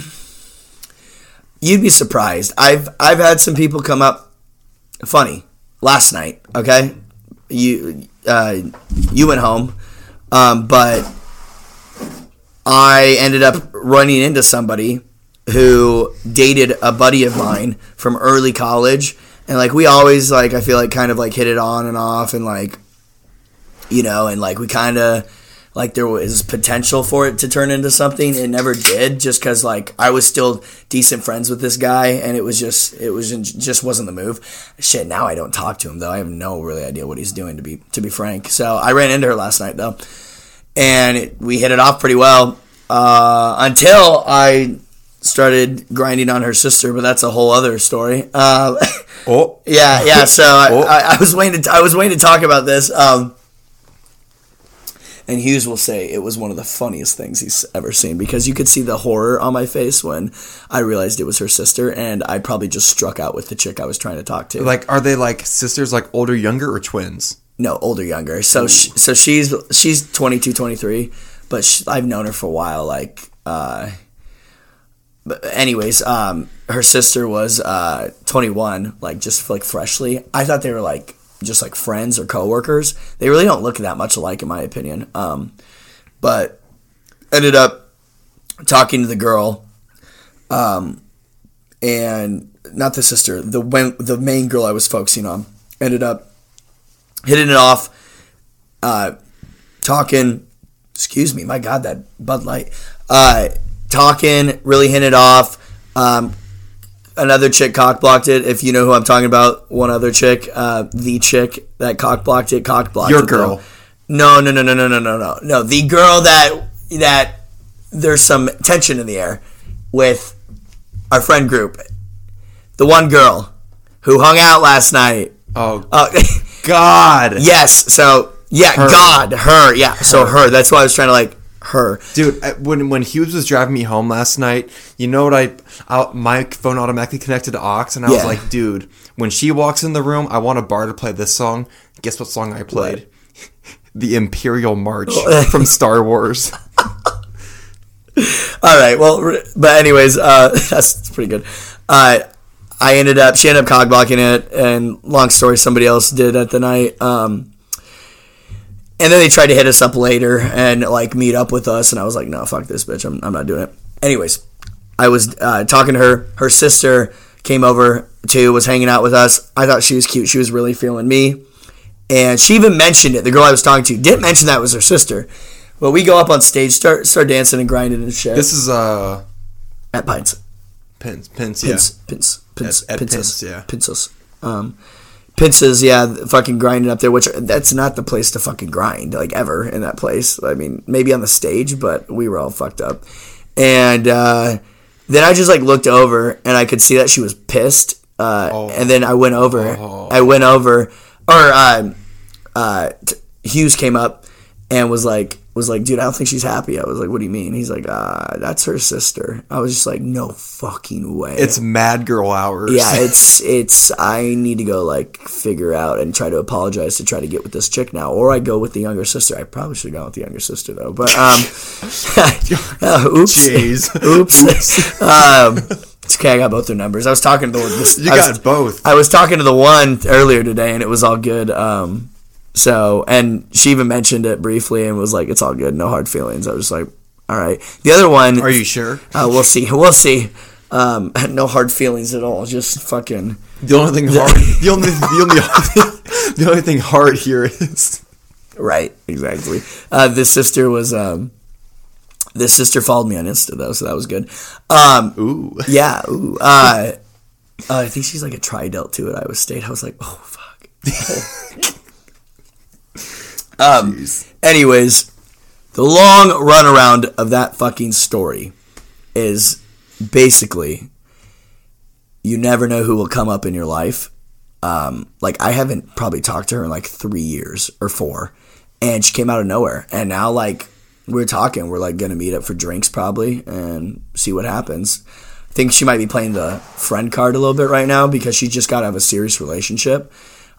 you'd be surprised. I've I've had some people come up. Funny, last night. Okay, you uh, you went home, um, but I ended up running into somebody who dated a buddy of mine from early college, and like we always like I feel like kind of like hit it on and off, and like you know, and like we kind of like there was potential for it to turn into something. It never did, just because like I was still decent friends with this guy, and it was just it was just wasn't the move. Shit, now I don't talk to him though. I have no really idea what he's doing to be to be frank. So I ran into her last night though, and it, we hit it off pretty well uh, until I started grinding on her sister. But that's a whole other story. Uh, Oh, yeah, yeah. So I, Oh. I, I was waiting. To, I was waiting to talk about this. Um, and Hughes will say it was one of the funniest things he's ever seen because you could see the horror on my face when I realized it was her sister, and I probably just struck out with the chick I was trying to talk to. like are they like sisters, like older, younger, or twins? no, older, younger. So she, so she's she's 22, 23, but sh I've known her for a while. Like, uh, but anyways, um, her sister was uh 21, like just like freshly. I thought they were like just like friends or coworkers. They really don't look that much alike, in my opinion. Um, but ended up talking to the girl, um, and not the sister, the when, the main girl I was focusing on. Ended up hitting it off, uh, talking. Excuse me, my God, that Bud Light. Uh, talking, really hitting it off. Um, another chick cock blocked it. If you know who I'm talking about, one other chick, uh, the chick that cock blocked it, cock blocked Your it, though. girl. No, no, no, no, no, no, no, no, no. The girl that that there's some tension in the air with our friend group. The one girl who hung out last night. Oh Uh, God, yes. So yeah, Her. God, her. Yeah. So her. That's why I was trying to like her. Dude, I- when when Hughes was driving me home last night, you know what I, I my phone automatically connected to aux, and I was like, dude, when she walks in the room, I want a bar to play this song. Guess what song I played? the Imperial March from Star Wars. All right. Well, but anyways, uh, that's, that's pretty good. Uh, I ended up. She ended up cog blocking it, and long story, somebody else did at the night. Um, and then they tried to hit us up later and like meet up with us, and I was like, no, fuck this bitch. I'm, I'm not doing it. Anyways, I was uh, talking to her. Her sister came over too, was hanging out with us. I thought she was cute. She was really feeling me. And she even mentioned it. The girl I was talking to didn't mention that was her sister. But we go up on stage, start start dancing and grinding and shit This is uh at Pines. Pins Pins yeah. Pins, pins, pins, At- pinces, Pins, yeah. pinces. Um, pinces, yeah, fucking grinding up there. Which that's not the place to fucking grind, like ever in that place. I mean, maybe on the stage, but we were all fucked up. And uh, then I just like looked over and I could see that she was pissed. Uh, Oh. And then I went over. I went over, or uh, t- Hughes came up and was like, was like, dude, I don't think she's happy. I was like, what do you mean? He's like, uh, that's her sister. I was just like, no fucking way. It's Mad Girl hours. Yeah, it's it's. I need to go like figure out and try to apologize to try to get with this chick now, or I go with the younger sister. I probably should have gone with the younger sister though, but um, uh, oops, Jeez. oops. um, it's okay. I got both their numbers. I was talking to the you I got was, both. I was talking to the one earlier today, and it was all good. Um, so and she even mentioned it briefly and was like, "It's all good, no hard feelings." I was like, "All right." The other one, Are you sure? uh, we'll see. We'll see. Um, no hard feelings at all. Just fucking. The only thing hard, the only, the only, the only thing hard here is Right. Exactly. Uh, this sister was. Um, this sister followed me on Insta though, so that was good. Um, ooh. yeah. Ooh, uh, uh, I think she's like a tri-delt too at Iowa State. I was like, oh fuck. Um. Jeez. Anyways, the long runaround of that fucking story is basically you never know who will come up in your life. Um, like I haven't probably talked to her in like three years or four, and she came out of nowhere. And now like we're talking, we're like gonna meet up for drinks probably and see what happens. I think she might be playing the friend card a little bit right now because she just got out of a serious relationship.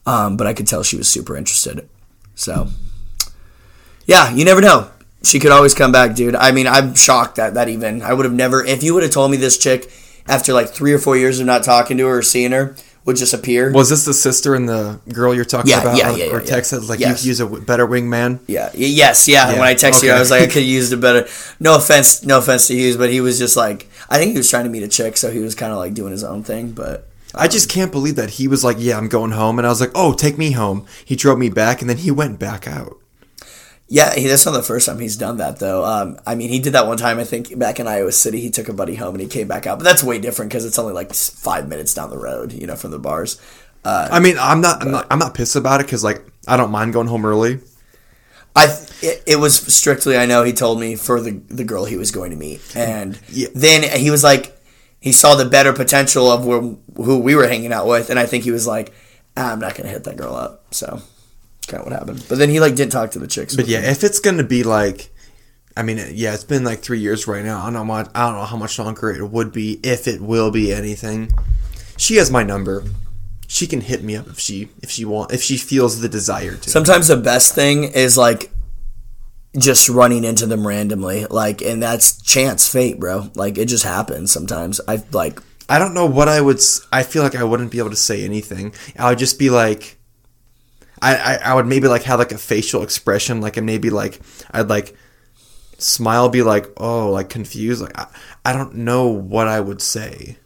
Um, but I could tell she was super interested. So yeah, you never know. She could always come back, dude. I mean, I'm shocked that that even I would have never. If you would have told me this chick after like three or four years of not talking to her or seeing her would just appear. Was this the sister and the girl you're talking Yeah, about? yeah, or- yeah, Or yeah, text yeah. like Yes. you could use a better wingman. yeah. Yes. Yeah. Yeah, When I texted you. I was like, I could have used a better. No offense. No offense to Hughes, but he was just like, I think he was trying to meet a chick, so he was kind of like doing his own thing. But I just can't believe that he was like, "Yeah, I'm going home," and I was like, "Oh, take me home." He drove me back, and then he went back out. Yeah, he, that's not the first time he's done that though. Um, I mean, he did that one time. I think back in Iowa City, he took a buddy home and he came back out. But that's way different because it's only like five minutes down the road, you know, from the bars. I mean, I'm not, I'm not, I'm not pissed about it because like I don't mind going home early. I it, it was strictly I know he told me for the the girl he was going to meet, and Yeah. then he was like he saw the better potential of where, who we were hanging out with, and I think he was like, ah, I'm not gonna hit that girl up. So kind of what happened. But then he like didn't talk to the chicks. But yeah, if it's gonna be like, I mean, yeah, it's been like three years right now. I don't know. Much, I don't know how much longer it would be if it will be anything. She has my number. She can hit me up if she if she want if she feels the desire to. Sometimes the best thing is like just running into them randomly, like, and that's chance, fate, bro. Like it just happens sometimes. I like I don't know what I would. s- I feel like I wouldn't be able to say anything. I would just be like, I, I, I would maybe like have like a facial expression, like and maybe like I'd like smile, be like, oh, like confused. Like I, I don't know what I would say.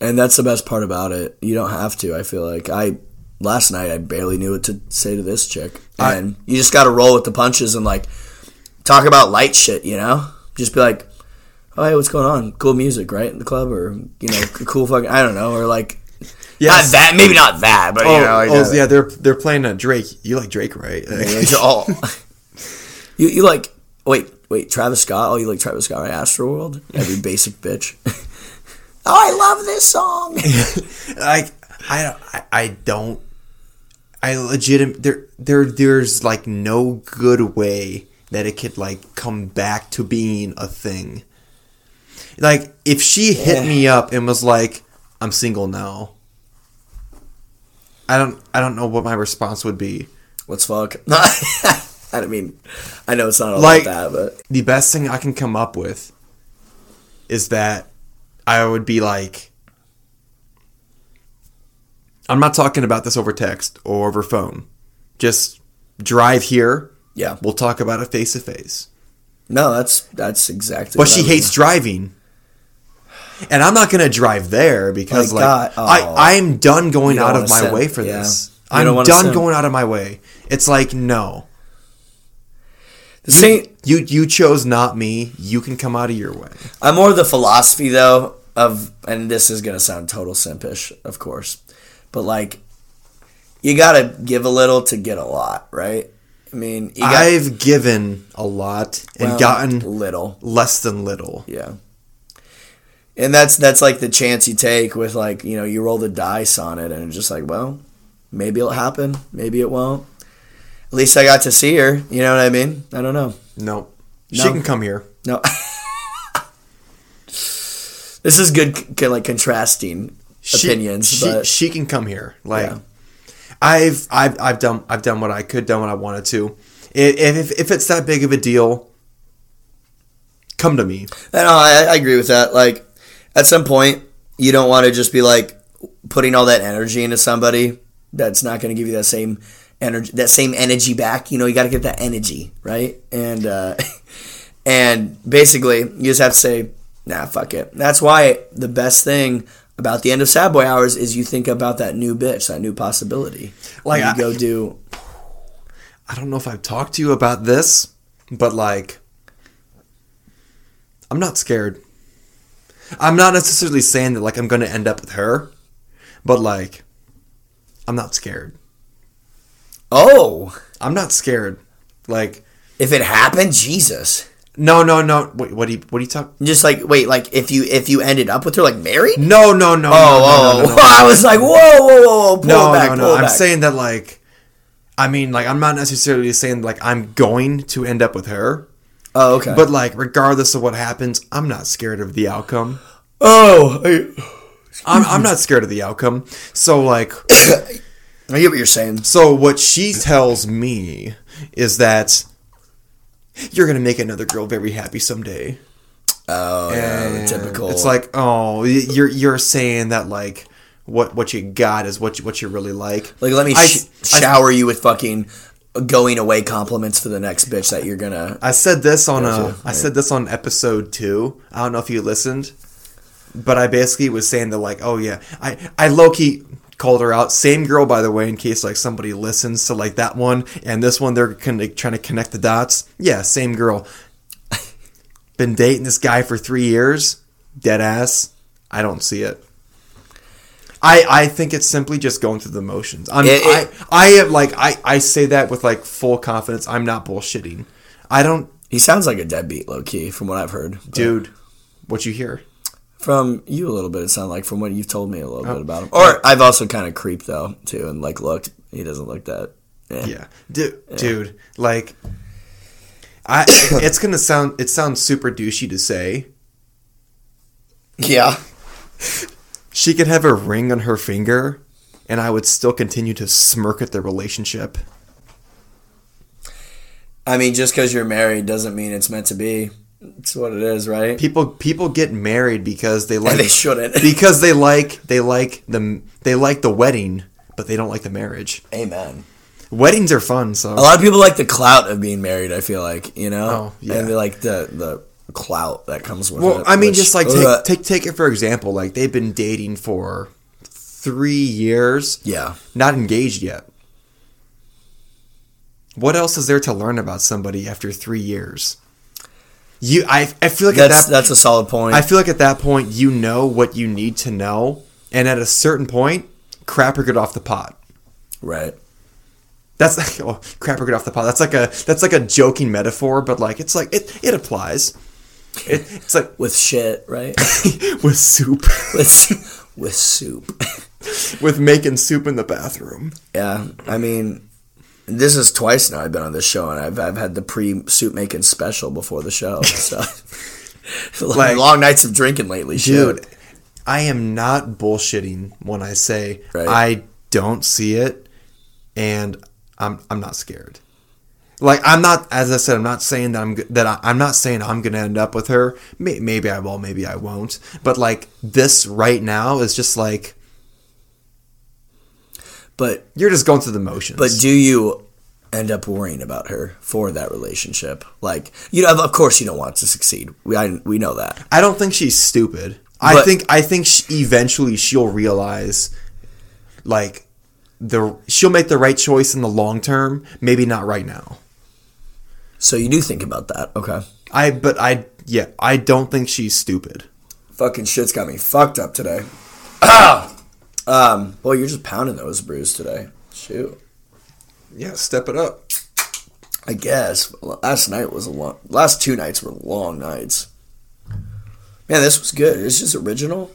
And that's the best part about it. You don't have to. I feel like I last night I barely knew what to say to this chick, I- and you just got to roll with the punches and like talk about light shit. You know, just be like, "Oh, hey, what's going on? Cool music, right? In the club, or you know, cool fucking I don't know, or like Yes. not that, maybe not that, but Oh, you know, like oh, that. yeah, they're they're playing uh, Drake. You like Drake, right? All- you you like wait wait Travis Scott? Oh, you like Travis Scott? Right? Astroworld? Every basic bitch. oh, I love this song. like I, I I don't I legit there there there's like no good way that it could like come back to being a thing. Like if she hit Yeah. me up and was like I'm single now. I don't I don't know what my response would be. Let's fuck. I mean, I know it's not all Like- that, but The best thing I can come up with is that I would be like I'm not talking about this over text or over phone. Just drive here. yeah. We'll talk about it face to face. No, that's that's exactly. But what she I was- hates driving. And I'm not gonna drive there because My like God, I oh. I'm done going out of my way for Yeah. this. You I'm done going out of my way. It's like no. The same. You you chose not me. You can come out of your way. I'm more the philosophy though of, and this is gonna sound total simpish, of course, but like, you gotta give a little to get a lot, right? I mean, you got I've given a lot and well, gotten little, less than little. yeah. And that's that's like the chance you take with like you know you roll the dice on it and it's just like well maybe it'll happen maybe it won't. At least I got to see her. You know what I mean? I don't know. No. She can come here. No. this is good, like contrasting She, opinions, She, but she can come here. Like Yeah. I've I've I've done I've done what I could, done what I wanted to. If if, if it's that big of a deal, come to me. And I, I agree with that. Like at some point, you don't want to just be like putting all that energy into somebody that's not going to give you that same energy, that same energy back. You know, you got to get that energy right, and uh, and basically, you just have to say, nah, fuck it. That's why the best thing. About the end of Sad Boy Hours is you think about that new bitch, that new possibility. Like, you I- go do I don't know if I've talked to you about this, but like I'm not scared. I'm not necessarily saying that like I'm going to end up with her, but like I'm not scared. Oh, I'm not scared. Like if it happened, Jesus. no, no, no. Wait, what do you what do you talk? Just like wait, like if you if you ended up with her like married? No, no, no. Oh, no, oh, no, no, oh, no, no. I was like, whoa, whoa, whoa, whoa, pull no, back, no, pull no. I'm back. saying that like, I mean, like, I'm not necessarily saying like I'm going to end up with her, oh, okay. but like, regardless of what happens, I'm not scared of the outcome. oh, I, I'm, I'm not scared of the outcome. So like, I get what you're saying. so what she tells me is that you're gonna make another girl very happy someday. Oh, yeah, typical. It's like, oh, you're you're saying that like what what you got is what you, what you really like. like let me sh- I- shower you with fucking going away compliments for the next bitch that you're gonna. I said this on a, uh, I said this on episode two. I don't know if you listened, but I basically was saying that like, oh yeah, I I low key called her out. Same girl, by the way, in case like somebody listens to like that one and this one, they're kind of trying to connect the dots. Yeah, same girl. Been dating this guy for three years. Dead ass. I don't see it. I, I think it's simply just going through the motions. I'm, It- it- I I am like I, I say that with like full confidence. I'm not bullshitting. I don't, He sounds like a deadbeat, low key, from what I've heard. Dude. What you hear? From you a little bit, it sounded like from what you've told me a little Oh. bit about him. Or I've also kind of creeped though too, and like looked. He doesn't look that. eh. Yeah, dude, dude. Like, I. it's gonna sound. It sounds super douchey to say. Yeah. She could have a ring on her finger, and I would still continue to smirk at the relationship. I mean, just because you're married doesn't mean it's meant to be. It's what it is, right? People people get married because they like they shouldn't. because they like they like the they like the wedding, but they don't like the marriage. Amen. Weddings are fun, so A lot of people like the clout of being married. I feel like you know, Oh, yeah. and they like the the clout that comes with it. Well, I mean, which- just like take, take take it for example. Like they've been dating for three years, yeah, not engaged yet. What else is there to learn about somebody after three years? You, I, I feel like that's at that, that's a solid point. I feel like at that point you know what you need to know, and at a certain point, crap or get off the pot. right. That's like oh, crap or get off the pot. That's like a that's like a joking metaphor, but like it's like it it applies. It, it's like With shit, right? with soup, with with soup. with making soup in the bathroom. Yeah, I mean, this is twice now I've been on this show, and I've I've had the pre soup making special before the show. So, like long nights of drinking lately, Dude, Shit. I am not bullshitting when I say Right. I don't see it, and I'm I'm not scared. Like I'm not, as I said, I'm not saying that I'm that I, I'm not saying I'm gonna end up with her. May, maybe I will, maybe I won't. But like this right now is just like But you're just going through the motions. but do you end up worrying about her for that relationship? Like you know, of course you don't want to succeed. We I, we know that. I don't think she's stupid. I think I think sh eventually she'll realize, like, the she'll make the right choice in the long term. Maybe not right now. So you do think about that, okay? I but I yeah I don't think she's stupid. Fucking shit's got me fucked up today. Ah! Um, well, you're just pounding those brews today. Shoot. Yeah, step it up. I guess last night was a long. Last two nights were long nights. Man, this was good. It's just original.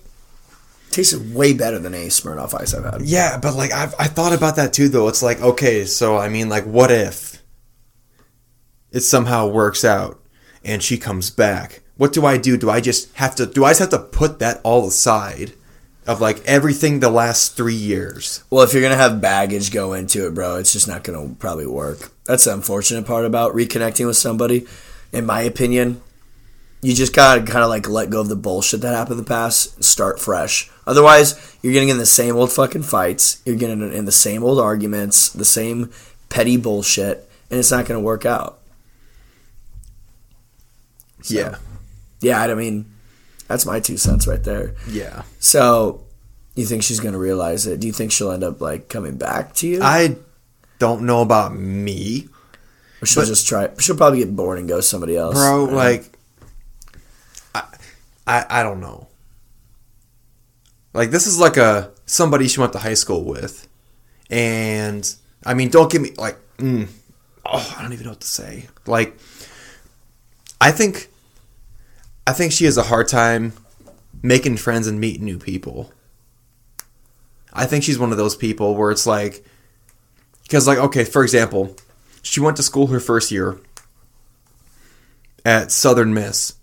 Tasted way better than any Smirnoff Ice I've had. Yeah, but like I've I thought about that too though. It's like okay, so I mean like what if it somehow works out and she comes back? What do I do? Do I just have to do I just have to put that all aside of like everything the last 3 years? Well, if you're gonna have baggage go into it, bro, it's just not gonna probably work. That's the unfortunate part about reconnecting with somebody. In my opinion, you just gotta kind of like let go of the bullshit that happened in the past and start fresh. Otherwise, you're getting in the same old fucking fights. You're getting in the same old arguments, the same petty bullshit, and it's not gonna work out. So, Yeah. yeah. I mean, that's my two cents right there. Yeah. So, you think she's gonna realize it? Do you think she'll end up like coming back to you? I don't know about me, Or she'll just try. She'll probably get bored and go somebody else. bro, like I, I I don't know. Like this is like a somebody she went to high school with. And I mean, don't give me like mm, oh, I don't even know what to say. Like I think I think she has a hard time making friends and meeting new people. I think she's one of those people where it's like because like okay, for example, she went to school her first year at Southern Miss.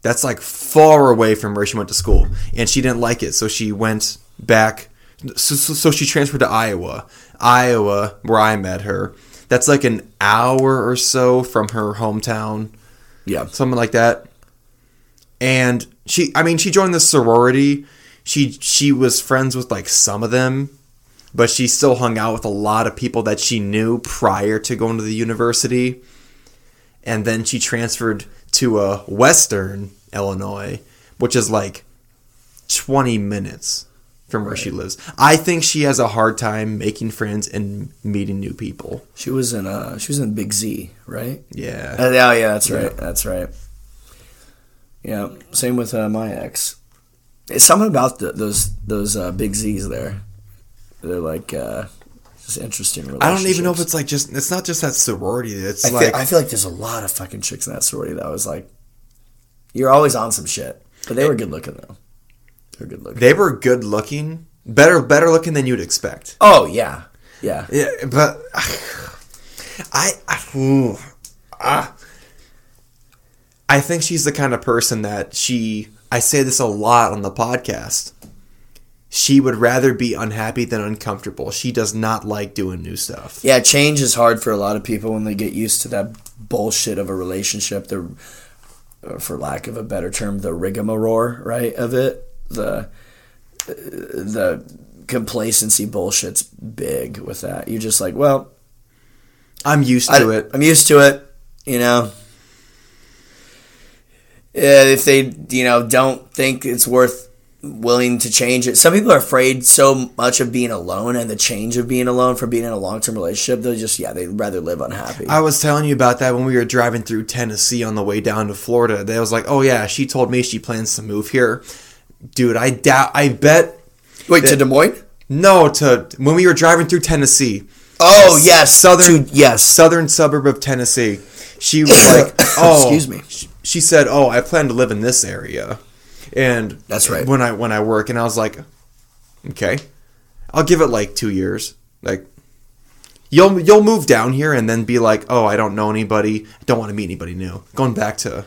That's like far away from where she went to school, and she didn't like it, so she went back. So, so, so she transferred to Iowa, Iowa, where I met her. That's like an hour or so from her hometown, yeah, something like that. And she, I mean, she joined the sorority. She she was friends with like some of them, but she still hung out with a lot of people that she knew prior to going to the university. And then she transferred to a Western Illinois, which is like 20 minutes from where she lives. I think she has a hard time making friends and meeting new people. she was in. Uh, she was in Big Z, right? Yeah. Uh, oh yeah, that's Yeah. right. That's right. Yeah. Same with uh, my ex. It's something about the, those those uh, big Z's there. They're like uh, just interesting. I don't even know if it's like just it's not just that sorority. It's I, like feel, I feel like there's a lot of fucking chicks in that sorority that was like, you're always on some shit. But they were good looking though. They were good looking. they were good looking, better better looking than you'd expect. oh yeah, yeah. Yeah, but I I, ooh, ah. I think she's the kind of person that she. I say this a lot on the podcast. She would rather be unhappy than uncomfortable. She does not like doing new stuff. Yeah, change is hard for a lot of people when they get used to that bullshit of a relationship. The, for lack of a better term, the rigmarole, right, of it. The the complacency bullshit's big with that. You're just like, well, I'm used I, to it. I'm used to it, you know. Yeah, if they, you know, don't think it's worth willing to change it. Some people are afraid so much of being alone and the change of being alone from being in a long term relationship. They'll just, yeah, they'd rather live unhappy. I was telling you about that when we were driving through Tennessee on the way down to Florida. They was like, "Oh yeah, she told me she plans to move here." Dude, I doubt. I bet Wait, to Des Moines? no. To when we were driving through Tennessee, Oh, yes. Southern- To- yes. southern suburb of Tennessee, she was like, "Oh, Excuse me. She, she said, "Oh, I plan to live in this area," and That's right. When I when I work, and I was like, "Okay, I'll give it like two years. Like, you'll you'll move down here and then be like, oh, I don't know anybody, I don't want to meet anybody new. Going back to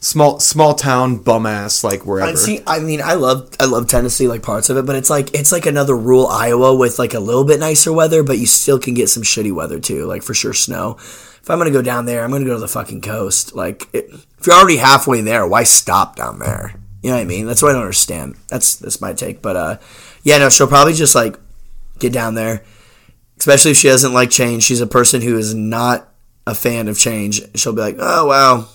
small small town bum ass like wherever. I see. I mean, I love I love Tennessee, like parts of it, but it's like it's like another rural Iowa with like a little bit nicer weather, but you still can get some shitty weather too, like for sure snow. If I'm gonna go down there, I'm gonna go to the fucking coast. Like, it, if you're already halfway there, why stop down there? You know what I mean? That's what I don't understand. That's that's my take. But uh, yeah, no, she'll probably just like get down there, especially if she doesn't like change. She's a person who is not a fan of change. She'll be like, oh wow,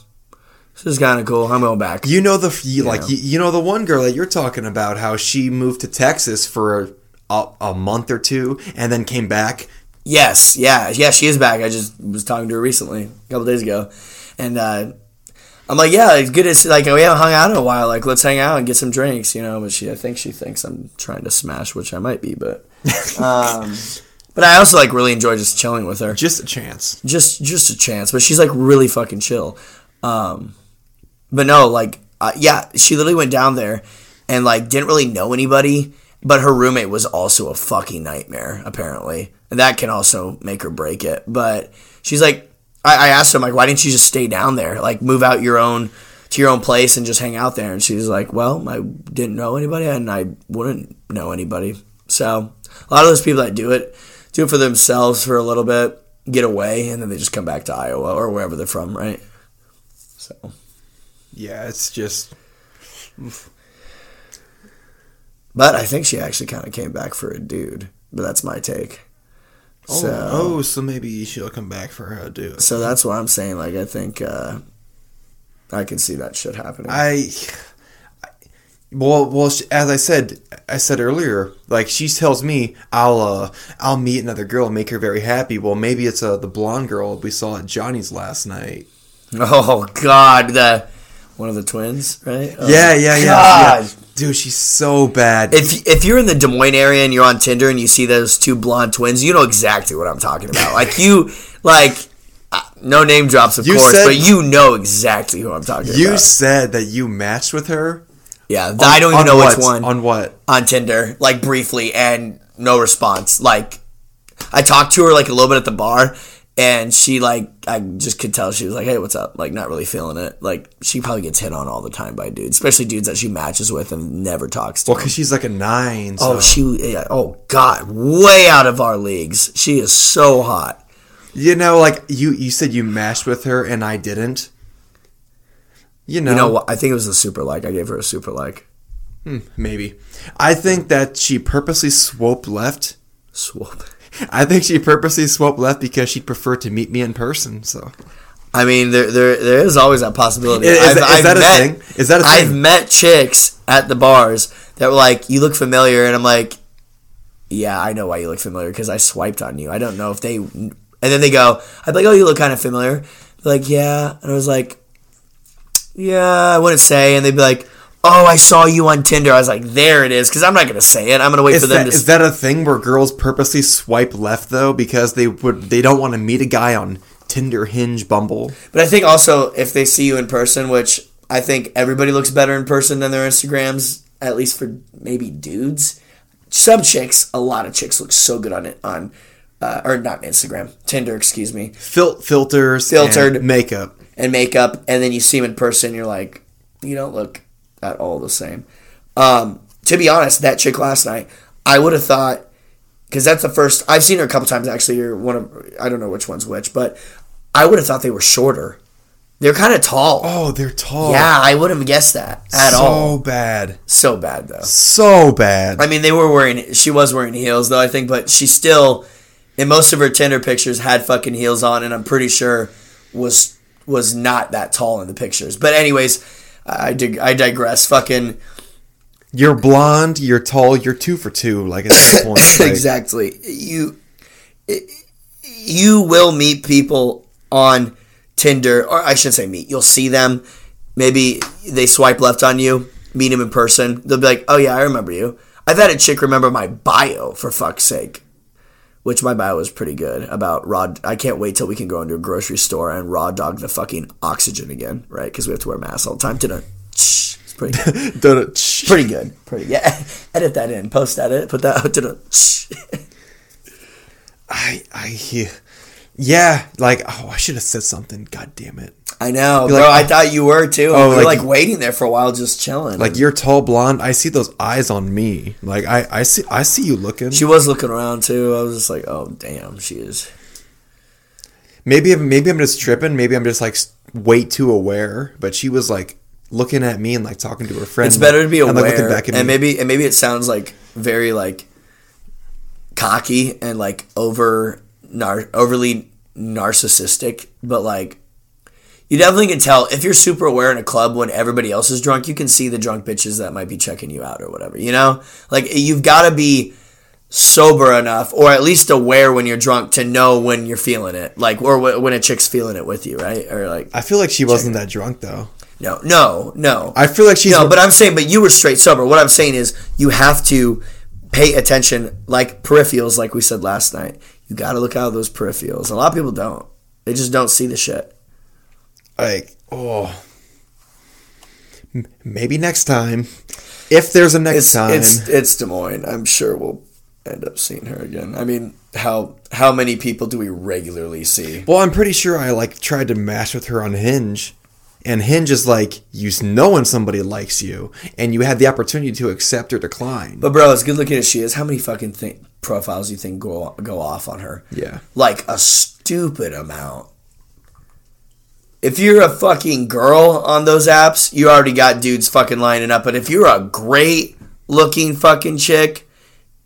this is kind of cool. I'm going back. you know the you, like you, you know the one girl that you're talking about, how she moved to Texas for a, a month or two and then came back. Yes, yeah, yeah, she is back. I just was talking to her recently, a couple days ago, and uh, I'm like, yeah, it's good to see. Like, we haven't hung out in a while. Like, let's hang out and get some drinks, you know. But she, I think she thinks I'm trying to smash, which I might be, but, um, but I also like really enjoy just chilling with her. Just a chance. Just, just a chance. But she's like really fucking chill. Um, but no, like, uh, yeah, she literally went down there and like didn't really know anybody. But her roommate was also a fucking nightmare, apparently, and that can also make or break it. But she's like, I, I asked her, I'm like, why didn't you just stay down there, like move out your own to your own place and just hang out there? And she's like, well, I didn't know anybody, and I wouldn't know anybody. So a lot of those people that do it do it for themselves for a little bit, get away, and then they just come back to Iowa or wherever they're from, right? So. Yeah, it's just But I think she actually kind of came back for a dude. But that's my take. Oh, So, oh, so maybe she'll come back for her dude. so that's what I'm saying. Like, I think uh, I can see that shit happening. I, I- well, well, as I said, I said earlier, like she tells me, I'll, uh, I'll meet another girl and make her very happy. Well, maybe it's uh, the blonde girl we saw at Johnny's last night. oh God, the one of the twins, right? Oh, yeah, yeah, yeah, God. yeah. Dude, she's so bad. If if you're in the Des Moines area and you're on Tinder and you see those two blonde twins, you know exactly what I'm talking about. Like you, like uh, no name drops, of You course, said- but you know exactly who I'm talking you about. You said that you matched with her. Yeah, I don't even On know what? which one. On what? on Tinder, like briefly, and no response. Like, I talked to her like a little bit at the bar, and she like I just could tell she was like, "Hey, what's up?" Like, not really feeling it. Like, she probably gets hit on all the time by dudes, especially dudes that she matches with and never talks to. Well, because she's like a nine. Oh, so. oh, she, yeah, oh god, way out of our leagues. She is so hot. You know, like you, you said you matched with her and I didn't. You know, You know what? I think it was a super like. I gave her a super like. Hmm, maybe. I think that she purposely swoped left. Swoop. I think she purposely swiped left because she'd prefer to meet me in person. So I mean, there, there, there is always that possibility. Is- is that- is that a met, thing? Is that a I've met chicks at the bars that were like, "You look familiar," and I'm like, "Yeah, I know why you look familiar because I swiped on you. I don't know if they." And then they go, "I'd be like, oh, you look kind of familiar." They're like, "Yeah," and I was like, "Yeah, I wouldn't say," and they'd be like. "Oh, I saw you on Tinder." I was like, "There it is," because I'm not gonna say it. I'm gonna wait Is for them that, to. is that a thing where girls purposely swipe left though because they would they don't want to meet a guy on Tinder, Hinge, Bumble? But I think also if they see you in person, which I think everybody looks better in person than their Instagrams, at least for maybe dudes. Some chicks, a lot of chicks look so good on it on, uh, or not Instagram, Tinder, excuse me, Fil- filters, Filtered. and makeup. and makeup, and then you see them in person, you're like, you don't look at all the same. Um, to be honest, that chick last night, I would have thought, because that's the first I've seen her a couple times actually, or one of I don't know which one's which, but I would have thought they were shorter. They're kind of tall. Oh, they're tall. Yeah, I wouldn't have guessed that at so all. So bad, So bad though. so bad. I mean, they were wearing. She was wearing heels though, I think, but she still, in most of her Tinder pictures, had fucking heels on, and I'm pretty sure was was not that tall in the pictures. But anyways, I dig, I digress. Fucking You're blonde, you're tall, you're two for two. Like at this point, like, exactly. You you will meet people on Tinder, or I shouldn't say meet. You'll see them. Maybe they swipe left on you. Meet them in person. They'll be like, "Oh yeah, I remember you." I've had a chick remember my bio for fuck's sake, which my bio was pretty good about Rod. I can't wait till we can go into a grocery store and raw dog the fucking oxygen again, right? Because we have to wear masks all the time. To it's pretty good. Pretty good. Pretty yeah. Edit that in. Post that edit. Put that out. I, I, yeah, like oh, I should have said something. God damn it! I know, bro. like- I thought you were too. Oh, we were like- like waiting there for a while, just chilling. Like you're tall, blonde. I see those eyes on me. Like I, I see, I see you looking. she was looking around too. I was just like, oh damn, she is. Maybe, maybe I'm just tripping. Maybe I'm just like way too aware. But she was like looking at me and like talking to her friend. It's better to be and, like, looking aware, back at and me. maybe and maybe it sounds like very like cocky and like over nar- overly narcissistic, but like. You definitely can tell if you're super aware in a club when everybody else is drunk. You can see the drunk bitches that might be checking you out or whatever. You know, like you've got to be sober enough, or at least aware when you're drunk to know when you're feeling it, like or wh- when a chick's feeling it with you, right? Or like, I feel like she wasn't that drunk though. no, no, no. I feel like she's. no, but I'm saying, but you were straight sober. What I'm saying is, you have to pay attention, like peripherals, like we said last night. You got to look out of those peripherals. A lot of people don't. They just don't see the shit. like oh. Maybe next time, if there's a next It's time. it's it's Des Moines. I'm sure we'll end up seeing her again. I mean, how how many people do we regularly see? Well, I'm pretty sure I like tried to match with her on Hinge, and Hinge is like you know when somebody likes you, and you had the opportunity to accept or decline. But bro, as good looking as she is, how many fucking th- profiles you think go go off on her? Yeah. like a stupid amount. If you're a fucking girl on those apps, you already got dudes fucking lining up. But if you're a great looking fucking chick,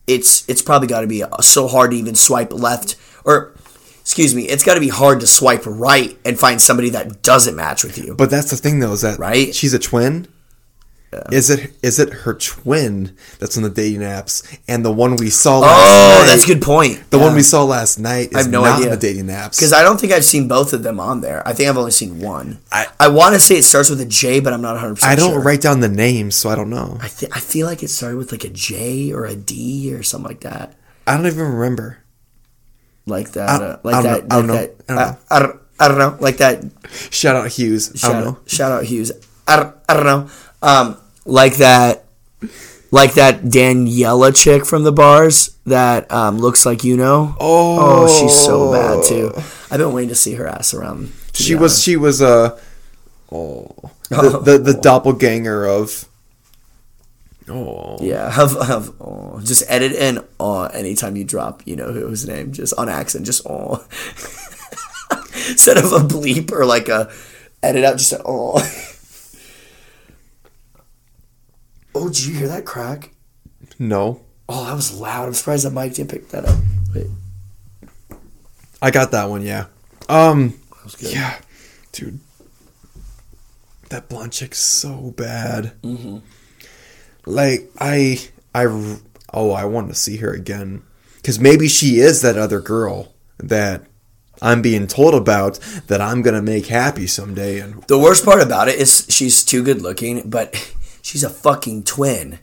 it's it's probably got to be so hard to even swipe left or excuse me, it's got to be hard to swipe right and find somebody that doesn't match with you. But that's the thing, though, is that Right? she's a twin. Is it is it her twin that's on the dating apps, and the one we saw last oh, night? that's a good point. The one we saw last night is I have no not idea. on the dating apps. Because I don't think I've seen both of them on there. I think I've only seen one. I- I, want to say it starts with a J, but I'm not 100% I don't sure. write down the names, so I don't know. I, th- I feel like it started with like a J or a D or something like that. I don't even remember. Like that. I- uh, like don't that. know. I don't like know. that. I don't uh, I, don't, I don't know. Like that. Shout out Hughes. I Shout, don't know. out, shout out Hughes. I don't, I don't know. Um, like that. Like that Daniela chick from the bars that um, looks like you know. Oh, she's so bad too. I've been waiting to see her ass around. She was honest. she was uh, oh the, the the doppelganger of oh Yeah, have have oh, just edit in oh anytime you drop, you know whose name, just on accident, just oh instead of a bleep or like a edit out, just a oh. oh, did you hear that crack? no Oh, that was loud. I'm surprised that mic didn't pick that up. Wait, I got that one yeah um that was good. yeah dude that blonde chick's so bad Mm-hmm. like I I oh I want to see her again because maybe she is that other girl that I'm being told about that I'm gonna make happy someday and The worst part about it is she's too good looking, but she's a fucking twin.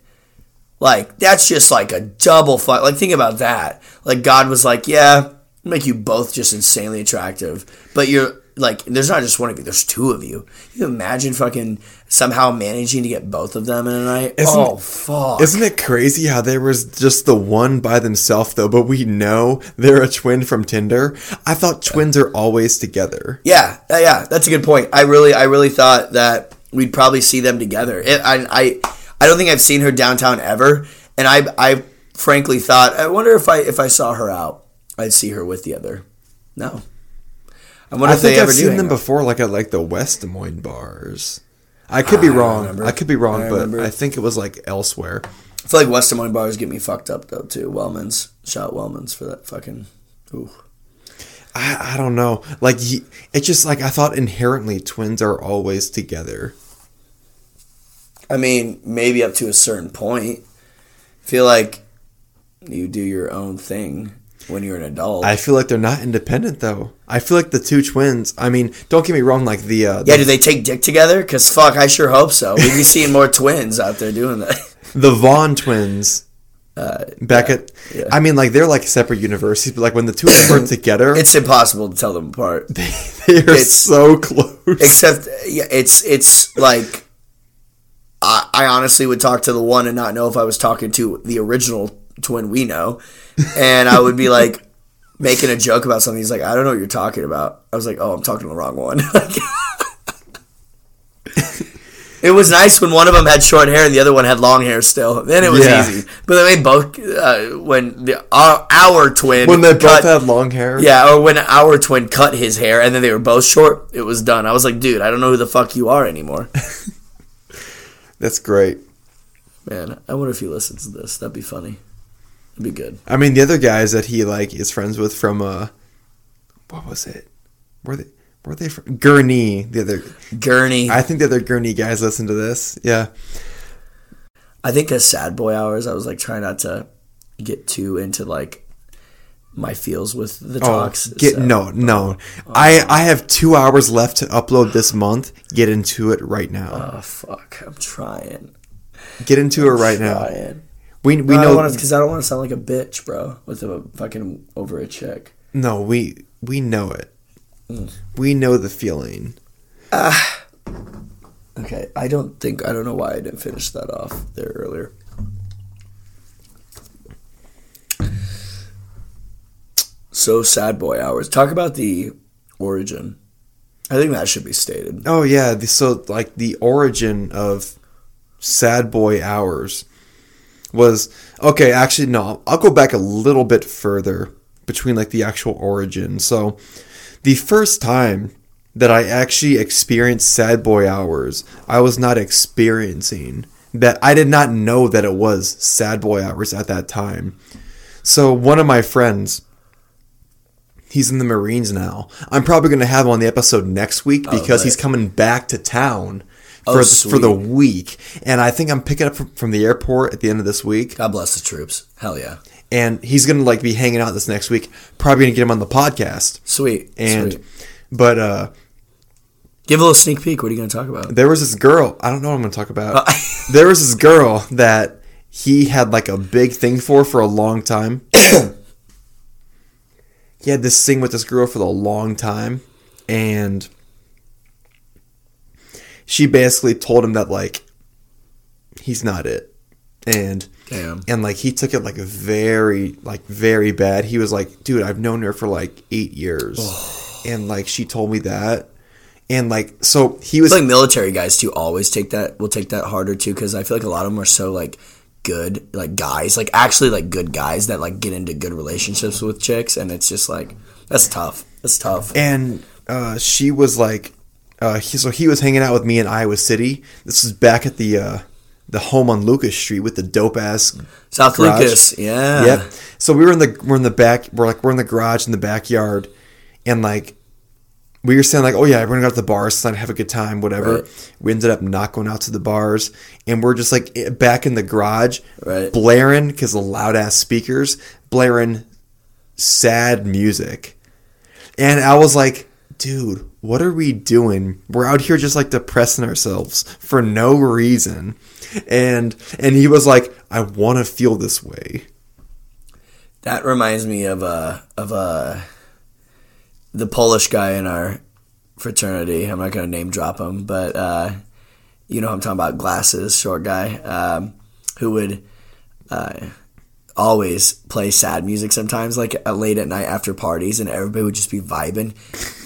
Like that's just like a double fuck. Like think about that. Like God was like, yeah, make you both just insanely attractive, but you're like, there's not just one of you. There's two of you. You imagine fucking somehow managing to get both of them in a night. Isn't- oh fuck! Isn't it crazy how there was just the one by themselves though, but we know they're a twin from Tinder? I thought twins are always together. Yeah, yeah, yeah, that's a good point. I really, I really thought that we'd probably see them together. It, I, I, I don't think I've seen her downtown ever, and I, I frankly thought, I wonder if I, if I saw her out, I'd see her with the other. No, I wonder I if they think I've ever seen them out. before, like at like the West Des Moines bars. I could be wrong. I could be wrong, I but. I think it was like elsewhere. I feel like West Des Moines bars get me fucked up though too. Wellman's, shout Wellman's for that fucking. Ooh. I, I don't know. Like it's just like I thought inherently twins are always together. I mean, maybe up to a certain point. feel like you do your own thing when you're an adult. I feel like they're not independent though. I feel like the two twins. I mean, don't get me wrong. Like the uh, yeah, the, do they take dick together? Cause fuck, I sure hope so. We'd be seeing more twins out there doing that. the Vaughn twins. Uh, Back at, yeah. I mean, like they're like separate universities, but like when the two of them are together, it's impossible to tell them apart. they are it's- so close. Except, yeah, it's it's like I, I honestly would talk to the one and not know if I was talking to the original twin we know, and I would be like making a joke about something. He's like, I don't know what you're talking about. I was like, Oh, I'm talking to the wrong one. It was nice when one of them had short hair and the other one had long hair still. Then it was Yeah. easy. But then they both, uh, when the, our, our twin when they both had long hair. yeah, or when our twin cut his hair and then they were both short, it was done. I was like, dude, I don't know who the fuck you are anymore. that's great. Man, I wonder if he listens to this. That'd be funny. That'd be good. I mean, the other guys that he like is friends with from uh, what was it? Were they were they from Gurney? The other, Gurney. I, think the other Gurney guys listen to this. Yeah, I think as sad boy hours, I was like trying not to get too into like my feels with the Oh, talks. get so- no, no. Oh. I I have two hours left to upload this month. Get into it right now. Oh fuck! I'm trying. Get into it right now. We we I know because I don't want to sound like a bitch, bro, with a fucking over a chick. no. We we know it. Mm. We know the feeling. Okay, I don't think I don't know why I didn't finish that off there earlier. So sad boy hours. Talk about the origin. I think that should be stated. Oh yeah, the, so like the origin of Sad Boy Hours was okay. Actually, no, I'll go back a little bit further between like the actual origin. So the first time that I actually experienced Sad Boy Hours, I was not experiencing that. I did not know that it was Sad Boy Hours at that time. So one of my friends He's in the Marines now. I'm probably going to have him on the episode next week oh, because he's coming back to town Oh, for the, for the week, and I think I'm picking up from, from the airport at the end of this week, God bless the troops. Hell yeah. And he's going to like be hanging out this next week. Probably going to get him on the podcast, Sweet. and Sweet. but uh, Give a little sneak peek. What are you going to talk about? there was this girl. I don't know what I'm going to talk about. Uh, there was this girl that he had like a big thing for for a long time. he had this thing with this girl for a long time, and she basically told him that like he's not it, and Damn. and like he took it like very like very bad. He was like, dude, I've known her for like eight years, and like she told me that. And like so, he was like military guys too always take that will take that harder too because I feel like a lot of them are so like good like guys like actually like good guys that like get into good relationships with chicks and it's just like that's tough that's tough and uh, she was like, uh, he, so he was hanging out with me in Iowa City. This was back at the uh, the home on Lucas Street with the dope ass. South garage. Lucas yeah Yep. So we were in the we're in the back. We're like we're in the garage in the backyard, and like we were saying like, oh yeah, we're gonna go to the bars tonight, have a good time, whatever. Right. We ended up not going out to the bars, and we're just like eh, back in the garage, Right. blaring because the loud ass speakers blaring sad music, and I was like, dude, what are we doing? We're out here just like depressing ourselves for no reason. And and he was like, I want to feel this way. That reminds me of uh of uh the Polish guy in our fraternity. I'm not gonna name drop him, but uh, you know I'm talking about glasses, short guy, um, who would uh, always play sad music sometimes, like uh, late at night after parties, and everybody would just be vibing.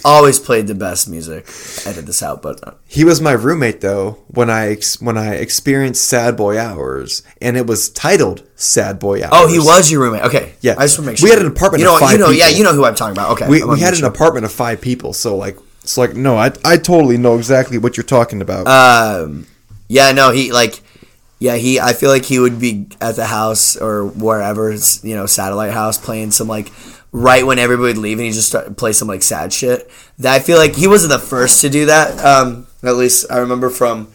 Always played the best music. Edit this out, but uh, He was my roommate though when I ex- when I experienced Sad Boy Hours, and it was titled Sad Boy Hours. oh, he was your roommate. Okay, Yeah. I just want to make sure We had an apartment You know, of five you know, yeah, you know who I'm talking about. Okay, We, we had an sure. apartment of five people, so like it's like no, I I totally know exactly what you're talking about. Um, yeah, no, he like, yeah, he. I feel like he would be at the house or wherever, you know, satellite house, playing some like right when everybody would leave, and he just start, play some like sad shit. That I feel like he wasn't the first to do that. Um, at least I remember from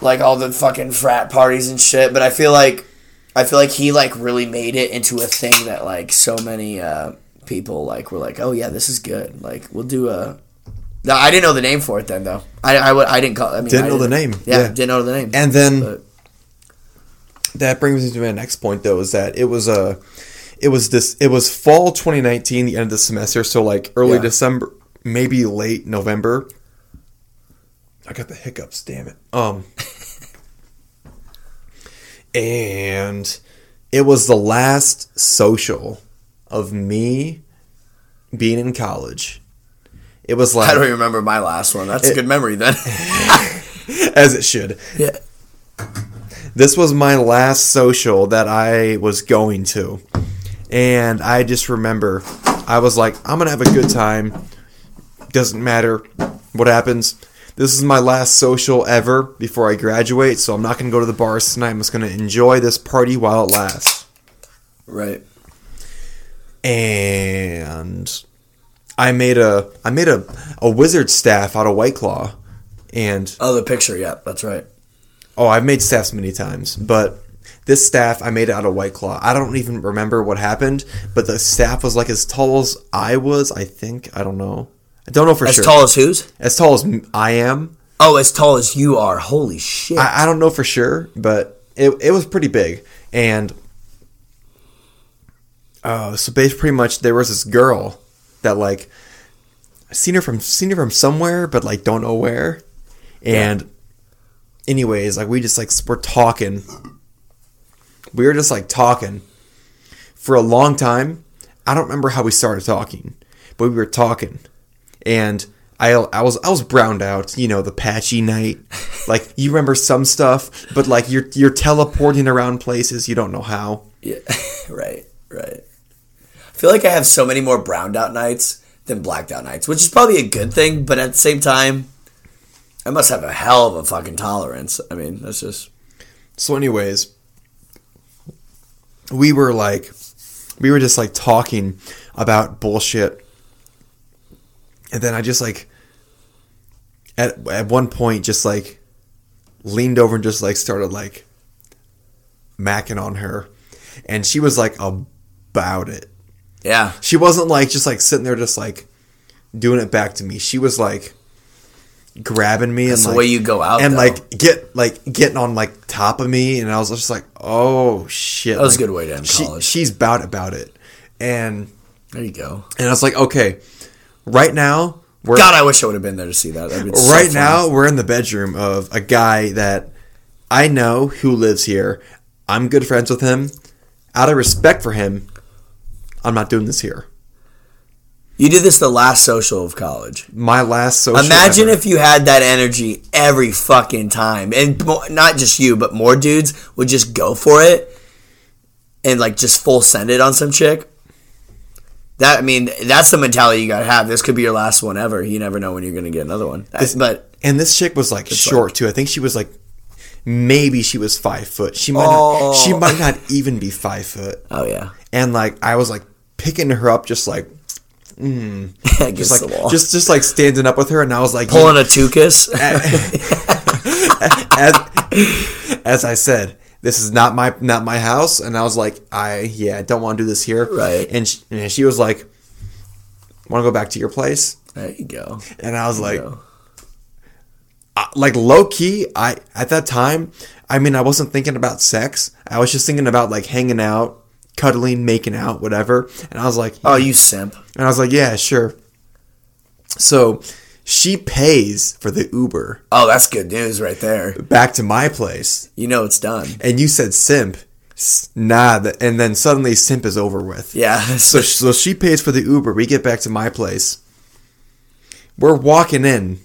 like all the fucking frat parties and shit. But I feel like I feel like he like really made it into a thing that like so many uh, people like were like, oh yeah, this is good. Like we'll do a. No, I didn't know the name for it then though. I I, I didn't call. I mean, Didn't I know the name, Yeah, yeah. didn't know the name. and then But- that brings me to my next point though is that it was a it was this it was fall 2019 the end of the semester so like early Yeah. december maybe late november i got the hiccups damn it um and it was the last social of me being in college it was like I don't even remember my last one. That's a good memory then. as it should yeah. this was my last social that I was going to. And I just remember I was like, I'm going to have a good time. Doesn't matter what happens. This is my last social ever before I graduate, so I'm not going to go to the bars tonight. I'm just going to enjoy this party while it lasts. Right. And I made a I made a, a wizard staff out of White Claw. And Oh, the picture. Yeah, that's right. Oh, I've made staffs many times, but this staff I made it out of White Claw. I don't even remember what happened, but the staff was like as tall as I was. I think I don't know. I don't know for As sure. As tall as whose? as tall as I am. Oh, as tall as you are. Holy shit. I, I don't know for sure, but it it was pretty big. And uh, so basically, pretty much there was this girl that like I seen her from seen her from somewhere, but like don't know where. And anyways, like we just like we're talking. We were just like talking for a long time. I don't remember how we started talking, but we were talking, and I I was I was browned out. You know, the patchy night. Like you remember some stuff, but like you're you're teleporting around places you don't know how. Yeah, right, right. I feel like I have so many more browned out nights than blacked out nights, which is probably a good thing, but at the same time, I must have a hell of a fucking tolerance. I mean, that's just So, anyways, we were like, we were just like talking about bullshit, and then I just like, at at one point, just like leaned over and just like started like macking on her, and she was like about it. Yeah. She wasn't like just like sitting there, just like doing it back to me. She was like grabbing me That's and the like, way you go out, and though. like get like getting on like top of me, and I was just like, oh shit, That was like, a good way to end she, college. She's about about it, and There you go. and I was like, okay, right now we're God, I wish I would have been there to see that. So right now we're in the bedroom of a guy that I know who lives here. I'm good friends with him. Out of respect for him, I'm not doing this here. you did this the last social of college. My last social. Imagine ever. if you had that energy every fucking time, and not just you, but more dudes would just go for it and like just full send it on some chick. That I mean, that's the mentality you gotta have. This could be your last one ever. You never know when you're gonna get another one. That's- but And this chick was like short too. I think she was like maybe she was five foot. She might Oh. not, she oh. might not even be five foot. oh yeah, And like I was like picking her up, just like mm. against just like just just like standing up with her, and I was like pulling a tuchus. as, as I said, this is not my not my house, and I was like, I yeah, I don't want to do this here, Right. And she, and she was like, want to go back to your place?" There you go. And I was like. I- like low key, I at that time, I mean, I wasn't thinking about sex. I was just thinking about like hanging out, cuddling, making out, whatever. And I was like, Oh, you simp. and I was like, yeah, sure. So she pays for the Uber Oh, that's good news right there. back to my place, You know it's done. and you said simp. Nah, and then suddenly simp is over with. Yeah. So, so she pays for the Uber. We get back to my place. We're walking in,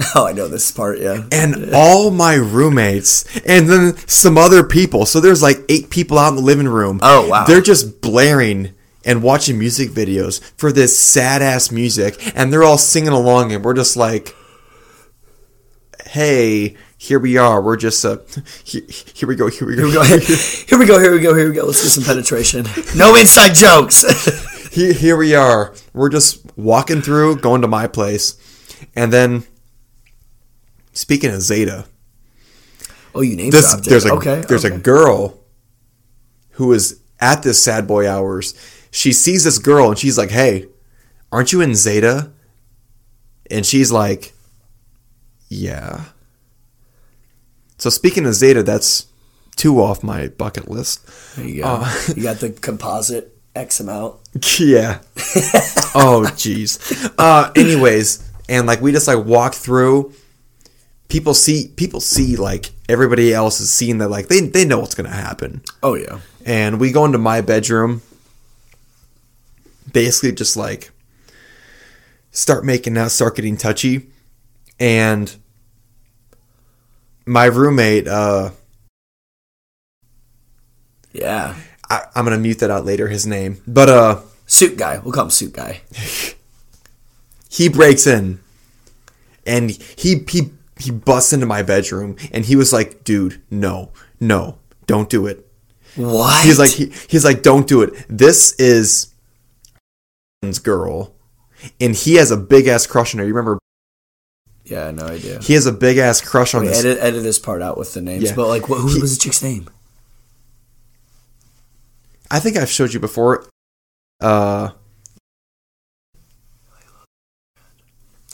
oh, I know this part. Yeah. and all my roommates, and then some other people. So there's like eight people out in the living room. Oh, wow. They're just blaring and watching music videos for this sad ass music, and they're all singing along, and we're just like, "Hey, here we are. We're just uh, here, here we go. Here we go. Here we go. Here we go. Here we go. Here we go. Let's do some penetration. No inside jokes. here, here we are. We're just walking through, going to my place, and then speaking of Zeta, oh, you name this, there's a okay. there's okay. a girl who is at this sad boy hours. She sees this girl and she's like, "Hey, aren't you in Zeta?" And she's like, "Yeah." So speaking of Zeta, that's two off my bucket list. There you go. Uh, you got the composite X amount. Yeah. oh, jeez. Uh, anyways, and like we just like walk through. People see people see like everybody else is seeing that like they they know what's gonna happen, Oh yeah. and we go into my bedroom. Basically, just like start making out, start getting touchy, and my roommate. uh Yeah. I, I'm gonna mute that out later. His name, but uh. Suit guy. We'll call him suit guy. he breaks in and he he he busts into my bedroom and he was like dude no no don't do it What? he's like he, he's like don't do it this is girl and he has a big ass crush on her you remember yeah, no idea. he has a big ass crush on Wait, this edit edit this part out with the names. Yeah. But like, what, who He- was the chick's name? i think i've showed you before uh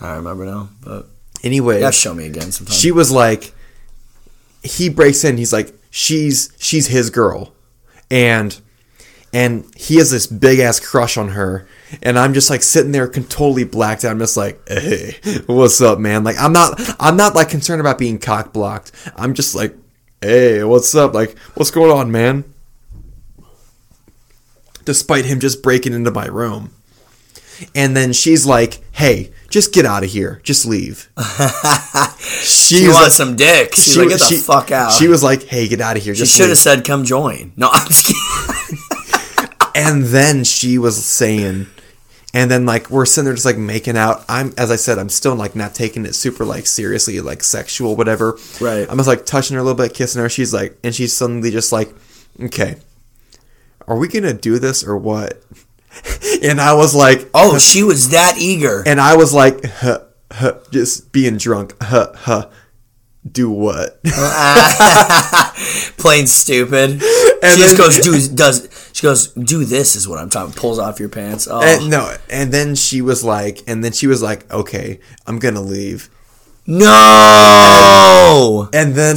I remember now, but anyway yeah, show me again sometime. she was like he breaks in he's like she's she's his girl. And and he has this big ass crush on her. And i'm just like sitting there totally blacked out. I'm just like hey what's up man? Like i'm not i'm not like concerned about being cock blocked. I'm just like hey what's up? Like what's going on man? Despite him just breaking into my room and then she's like hey just get out of here just leave she She's wants like- some dick. She's like, get the she- fuck out. She was like, "Hey, get out of here." She should have said, "Come join." No, I'm just kidding. And then she was saying, and then like we're sitting there just like making out. I'm as I said, I'm still like not taking it super like seriously, like sexual, whatever. Right. I'm just like touching her a little bit, kissing her. She's like, and she's suddenly just like, "Okay, are we gonna do this or what?" And I was like, Oh, she was that eager. and I was like, huh, huh, just being drunk, huh, huh. Do what? Plain stupid. And she just goes, do does she goes, do this is what I'm talking. Pulls off your pants. Oh And no, and then she was like, and then she was like, okay, I'm gonna leave. No! And then,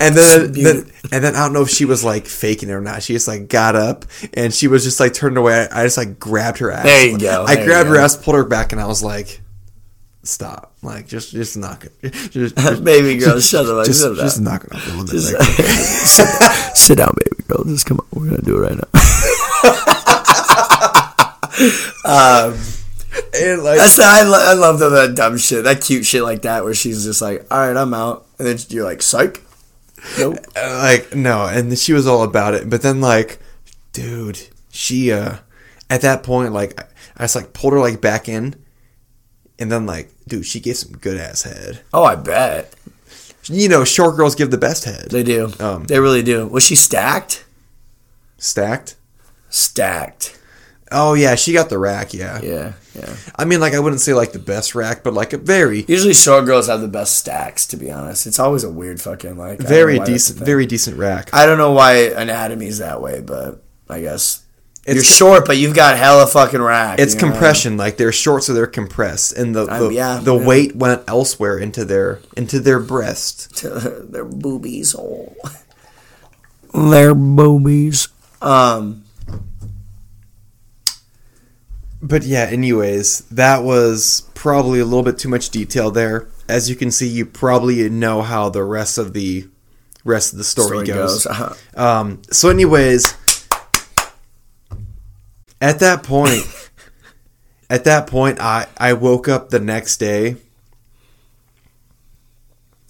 and then, then, and then I don't know if she was like faking it or not. She just like got up and she was just like turned away. I just like grabbed her ass. There you go, I grabbed her go. ass, pulled her back, and I was like, stop. Like, just, just knock it. Just, just, baby girl, shut up. just, shut up. just knock it off a little bit. Just- like- Sit down, baby girl. Just come on. We're gonna do it right now. Um, and like, That's I, lo- I love the, the dumb shit, that cute shit like that, where she's just like, "All right, I'm out," and then you're like, "Psych." Nope. Uh, like no and she was all about it but then like dude she uh at that point like I, I just like pulled her like back in and then like dude she gave some good ass head Oh, I bet you know short girls give the best head they do. Um, they really do. Was she stacked? stacked Stacked. Oh yeah she got the rack yeah. Yeah, yeah. i mean like i wouldn't say like the best rack but like a very Usually, short girls have the best stacks. To be honest, it's always a weird fucking like very know why that's a decent very decent rack I don't know why anatomy's that way, but I guess It's You're short, but you've got hella fucking rack. It's you know? compression, like they're short, so they're compressed, and the the, yeah, the yeah. weight went elsewhere into their into their breast. Their boobies. Oh. Their boobies. Um. But yeah, anyways, that was probably a little bit too much detail there. As you can see, you probably know how the rest of the rest of the story, Story goes. goes. Uh-huh. Um, so, anyways, at that point, at that point, I I woke up the next day.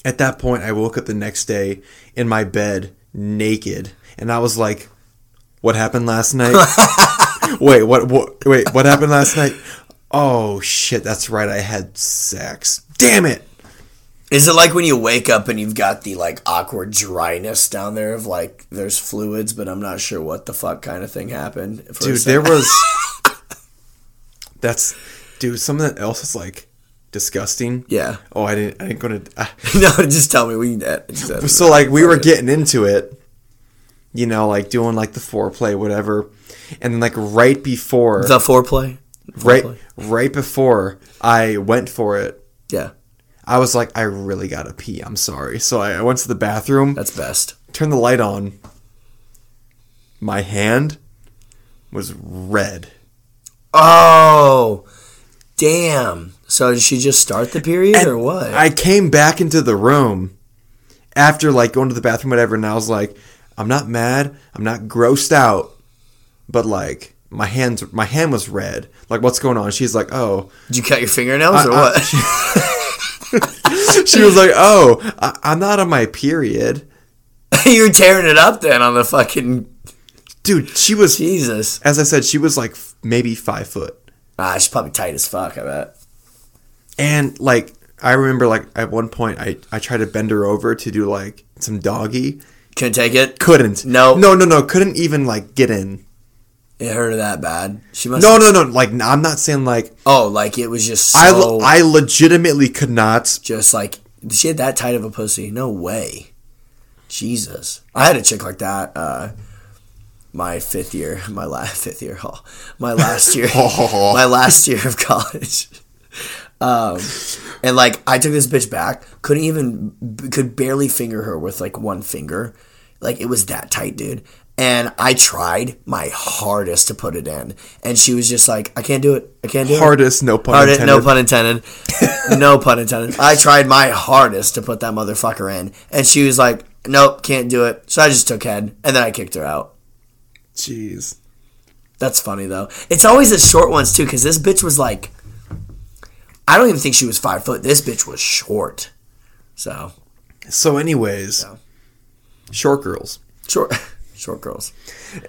At that point, I woke up the next day in my bed naked, and I was like, "What happened last night? wait, what, what? Wait, what happened last night? Oh shit, that's right, I had sex. Damn it. Is it like when you wake up and you've got the like awkward dryness down there of like there's fluids, but I'm not sure what the fuck kind of thing happened? dude there was that's dude something else is like disgusting Yeah. oh i didn't i didn't go to I- no, just tell me. We can edit- just edit so like we were getting into it you know like doing like the foreplay whatever and then like right before the foreplay. right Foreplay. right before i went for it Yeah, i was like i really gotta pee i'm sorry so i, I went to the bathroom that's best. Turn the light on my hand was red Oh, damn. So did she just start the period or what? I came back into the room after like going to the bathroom, whatever, and I was like, I'm not mad, I'm not grossed out, but like my hands, my hand was red. Like, what's going on? She's like, oh, did you cut your fingernails or I- what? she was like, oh, I, I'm not on my period, you were tearing it up then on the fucking dude. She was, Jesus. as I said, she was like f- maybe five foot, Ah, she's probably tight as fuck. I bet. and like I remember, like at one point, I I tried to bend her over to do like some doggy, Couldn't take it. couldn't, No. no, no, no, couldn't even like get in. It hurt her that bad. She must. No, no, no. Like I'm not saying like Oh, like it was just I so. I legitimately could not. just like she had that tight of a pussy. No way. Jesus. I had a chick like that. Uh, my fifth year, my last fifth year, oh, my last year, my last year of college. Um, and like I took this bitch back, couldn't even could barely finger her with like one finger, like it was that tight, dude. And I tried my hardest to put it in, and she was just like, "I can't do it. I can't do it." Hardest, no pun Hardest, intended. no pun intended. no pun intended. I tried my hardest to put that motherfucker in, and she was like, "Nope, can't do it." So I just took head, and then I kicked her out. Jeez. That's funny though. It's always the short ones too, because this bitch was like, I don't even think she was five foot. This bitch was short. So So, anyways, short girls, short, short girls.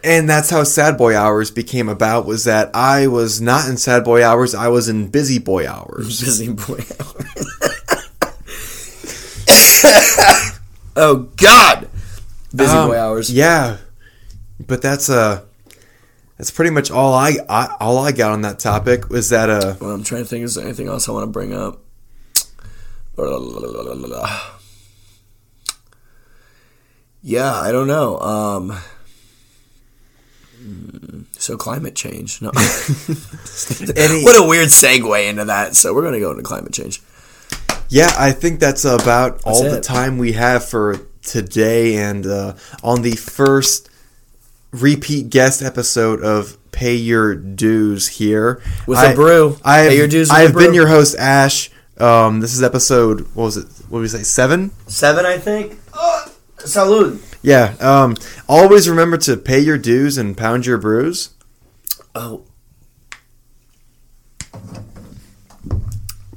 and that's how Sad Boy Hours became about. Was that I was not in Sad Boy Hours, I was in Busy Boy Hours. Busy boy hours. oh God, busy Um, boy hours. Yeah, but that's uh that's pretty much all I, I all I got on that topic. Was that uh Well, I'm trying to think. Is there anything else I want to bring up? Yeah, I don't know. Um, hmm, so climate change. No. Any- what a weird segue into that. So we're gonna go into climate change. Yeah, I think that's about all the time we have for today. And uh, on the first repeat guest episode of Pay Your Dues here With a brew. I Pay Your Dues with I a have been brew. your host, Ash. Um, this is episode. What was it? What did we say? Seven. Seven, I think. Oh, salud. Yeah. Um, always remember to pay your dues and pound your brews. Oh.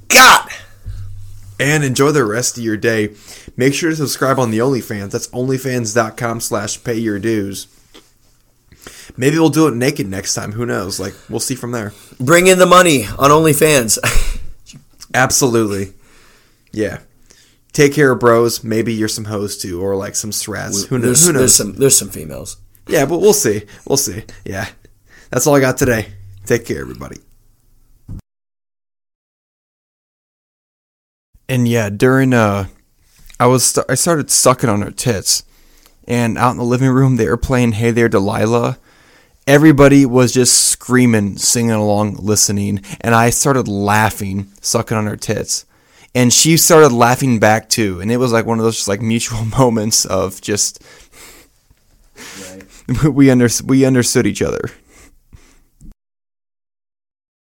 God. and enjoy the rest of your day. Make sure to subscribe on the OnlyFans. That's onlyfans.com slash pay your dues. Maybe we'll do it naked next time. Who knows? Like, we'll see from there. Bring in the money on OnlyFans. Absolutely. Yeah. Take care of bros. Maybe you're some hoes too, or like some strats. Who knows? Who knows? there's some there's some females. Yeah, but we'll see. We'll see. Yeah. That's all I got today. Take care, everybody. And yeah, during uh, I was st- I started sucking on her tits, and out in the living room they were playing "Hey There, Delilah," everybody was just screaming, singing along, listening, and I started laughing, sucking on her tits. And she started laughing back too, and it was like one of those just like mutual moments of just we under we understood each other,